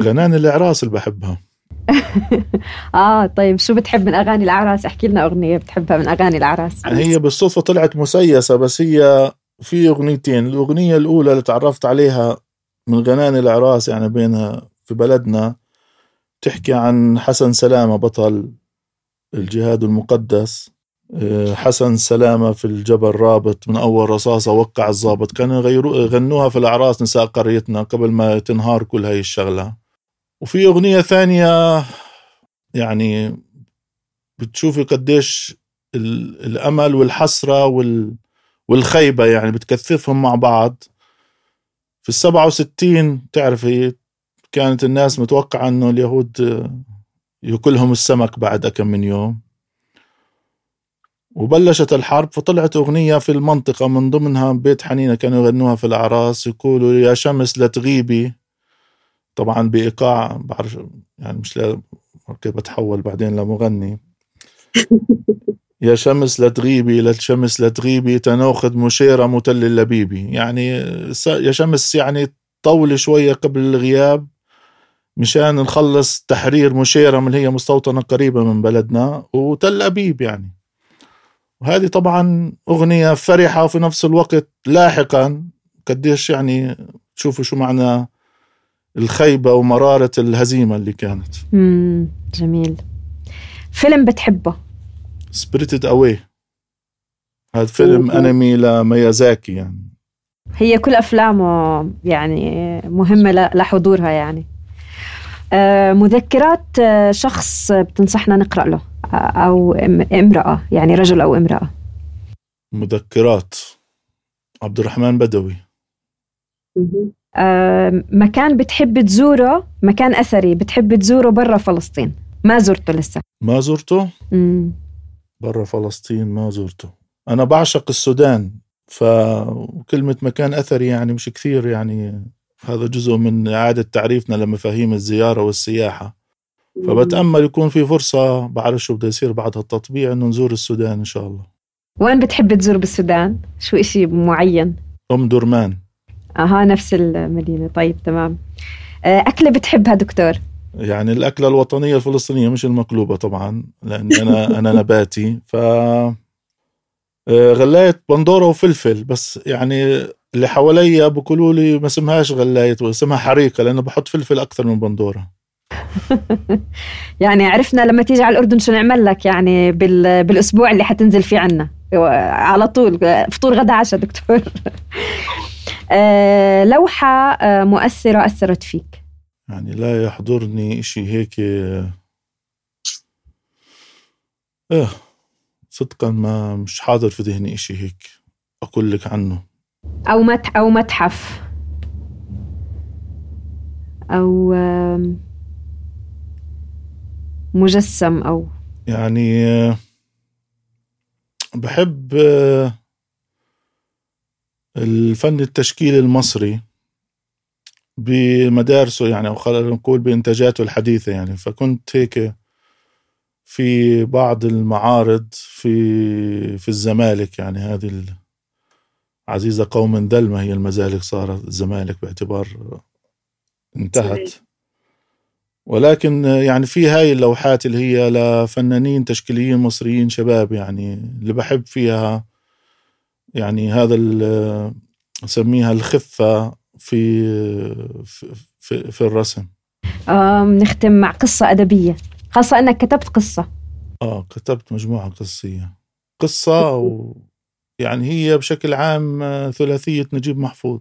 غناني الاعراس اللي بحبها. آه طيب شو بتحب من أغاني الأعراس؟ احكي لنا أغنية بتحبها من أغاني الأعراس. هي بالصدفة طلعت مسيسة بس هي في أغنيتين. الأغنية الأولى اللي تعرفت عليها من غناني الأعراس يعني بينها في بلدنا تحكي عن حسن سلامة بطل الجهاد المقدس. حسن سلامة في الجبل رابط من أول رصاصة وقع الضابط. كانوا يغنوها في الأعراس نساء قريتنا قبل ما تنهار كل هاي الشغلة. وفي أغنية ثانية يعني بتشوفي قديش الأمل والحسرة والخيبة يعني بتكثفهم مع بعض. في السبعة وستين تعرفي كانت الناس متوقعة أنه اليهود يأكلهم السمك بعد كم من يوم. وبلشت الحرب فطلعت أغنية في المنطقة من ضمنها بيت حنينة كانوا يغنوها في الأعراس يقولوا يا شمس لا تغيبي. طبعا بإيقاع بعرف يعني مش كيف بتحول بعدين لمغني. يا شمس لا تغيبي لا شمس لا تغيبي تناخذ مشيرة متل اللبيبي. يعني يا شمس يعني طولي شوية قبل الغياب مشان نخلص تحرير مشيرة من هي مستوطنة قريبة من بلدنا وتل أبيب يعني. وهذه طبعا أغنية فرحة وفي نفس الوقت لاحقا. قديش يعني تشوفوا شو معنى الخيبة ومرارة الهزيمة اللي كانت. مم. جميل. فيلم بتحبه؟ Spirited Away هذا فيلم أنمي لميازاكي يعني. هي كل أفلامه يعني مهمة لحضورها يعني. آه، مذكرات آه، شخص بتنصحنا نقرأ له. أو امرأة يعني رجل أو امرأة. مذكرات. عبد الرحمن بدوي. مكان بتحب تزوره مكان أثري بتحب تزوره برا فلسطين. ما زرته لسه. ما زرته؟ برا فلسطين ما زرته. أنا بعشق السودان فكلمة مكان أثري يعني مش كثير يعني هذا جزء من إعادة تعريفنا لمفاهيم الزيارة والسياحة. فبتأمل يكون في فرصة بعرف شو بده يصير بعد هالتطبيع إنه نزور السودان إن شاء الله وين بتحب تزور بالسودان؟ شو إشي معين؟ أم درمان أها نفس المدينة طيب تمام آه، أكلة بتحبها دكتور؟ يعني الأكلة الوطنية الفلسطينية مش المقلوبة طبعا لأني أنا أنا نباتي ف آه، غلاية بندورة وفلفل بس يعني اللي حواليا بقولوا لي ما اسمهاش غلاية اسمها حريقة لأنه بحط فلفل أكثر من بندورة يعني عرفنا لما تيجي على الأردن شو نعمل لك؟ يعني بالأسبوع اللي حتنزل فيه عنا. على طول فطور غدا عشاء دكتور. آه، لوحة آه، مؤثرة أثرت فيك. يعني لا يحضرني إشي هيك إيه صدقا ما مش حاضر في ذهني إشي هيك أقول لك عنه. أو مت أو متحف. أو مجسم أو يعني بحب الفن التشكيلي المصري بمدارسه يعني أو خلينا نقول بإنتاجاته الحديثة يعني. فكنت هيك في بعض المعارض في في الزمالك يعني. هذه عزيزة قوم ذل هي المزالق صارت الزمالك باعتبار انتهت. ولكن يعني في هاي اللوحات اللي هي لفنانين تشكيليين مصريين شباب يعني اللي بحب فيها يعني هذا نسميها الخفة في في, في الرسم. نختم مع قصة أدبية. خاصة أنك كتبت قصة. آه كتبت مجموعة قصية. قصة و يعني هي بشكل عام ثلاثية نجيب محفوظ.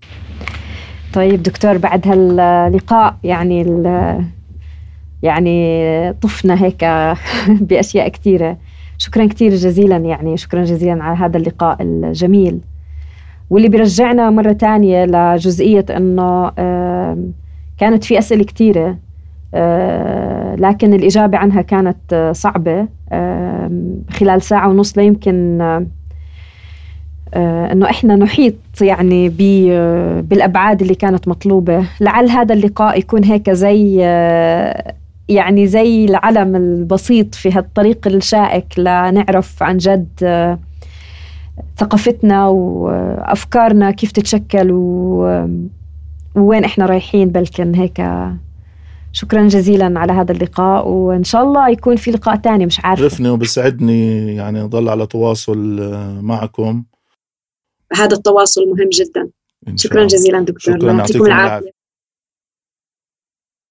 طيب دكتور بعد هاللقاء يعني يعني طفنا هيك بأشياء كثيرة شكرا كثير جزيلا يعني شكرا جزيلا على هذا اللقاء الجميل. واللي بيرجعنا مرة تانية لجزئية أنه كانت في أسئلة كثيرة لكن الإجابة عنها كانت صعبة. خلال ساعة ونص لا يمكن إنه إحنا نحيط يعني بالأبعاد اللي كانت مطلوبة. لعل هذا اللقاء يكون هيك زي يعني زي العلم البسيط في هالطريق الشائك لنعرف عن جد ثقافتنا وأفكارنا كيف تتشكل ووين إحنا رايحين. بلكن هيك شكرا جزيلا على هذا اللقاء. وإن شاء الله يكون في لقاء تاني مش عارفة. عرفني وبسعدني يعني أضل على تواصل معكم. هذا التواصل مهم جدا. شكرا جزيلا دكتور. شكرا. يعطيكم العافية.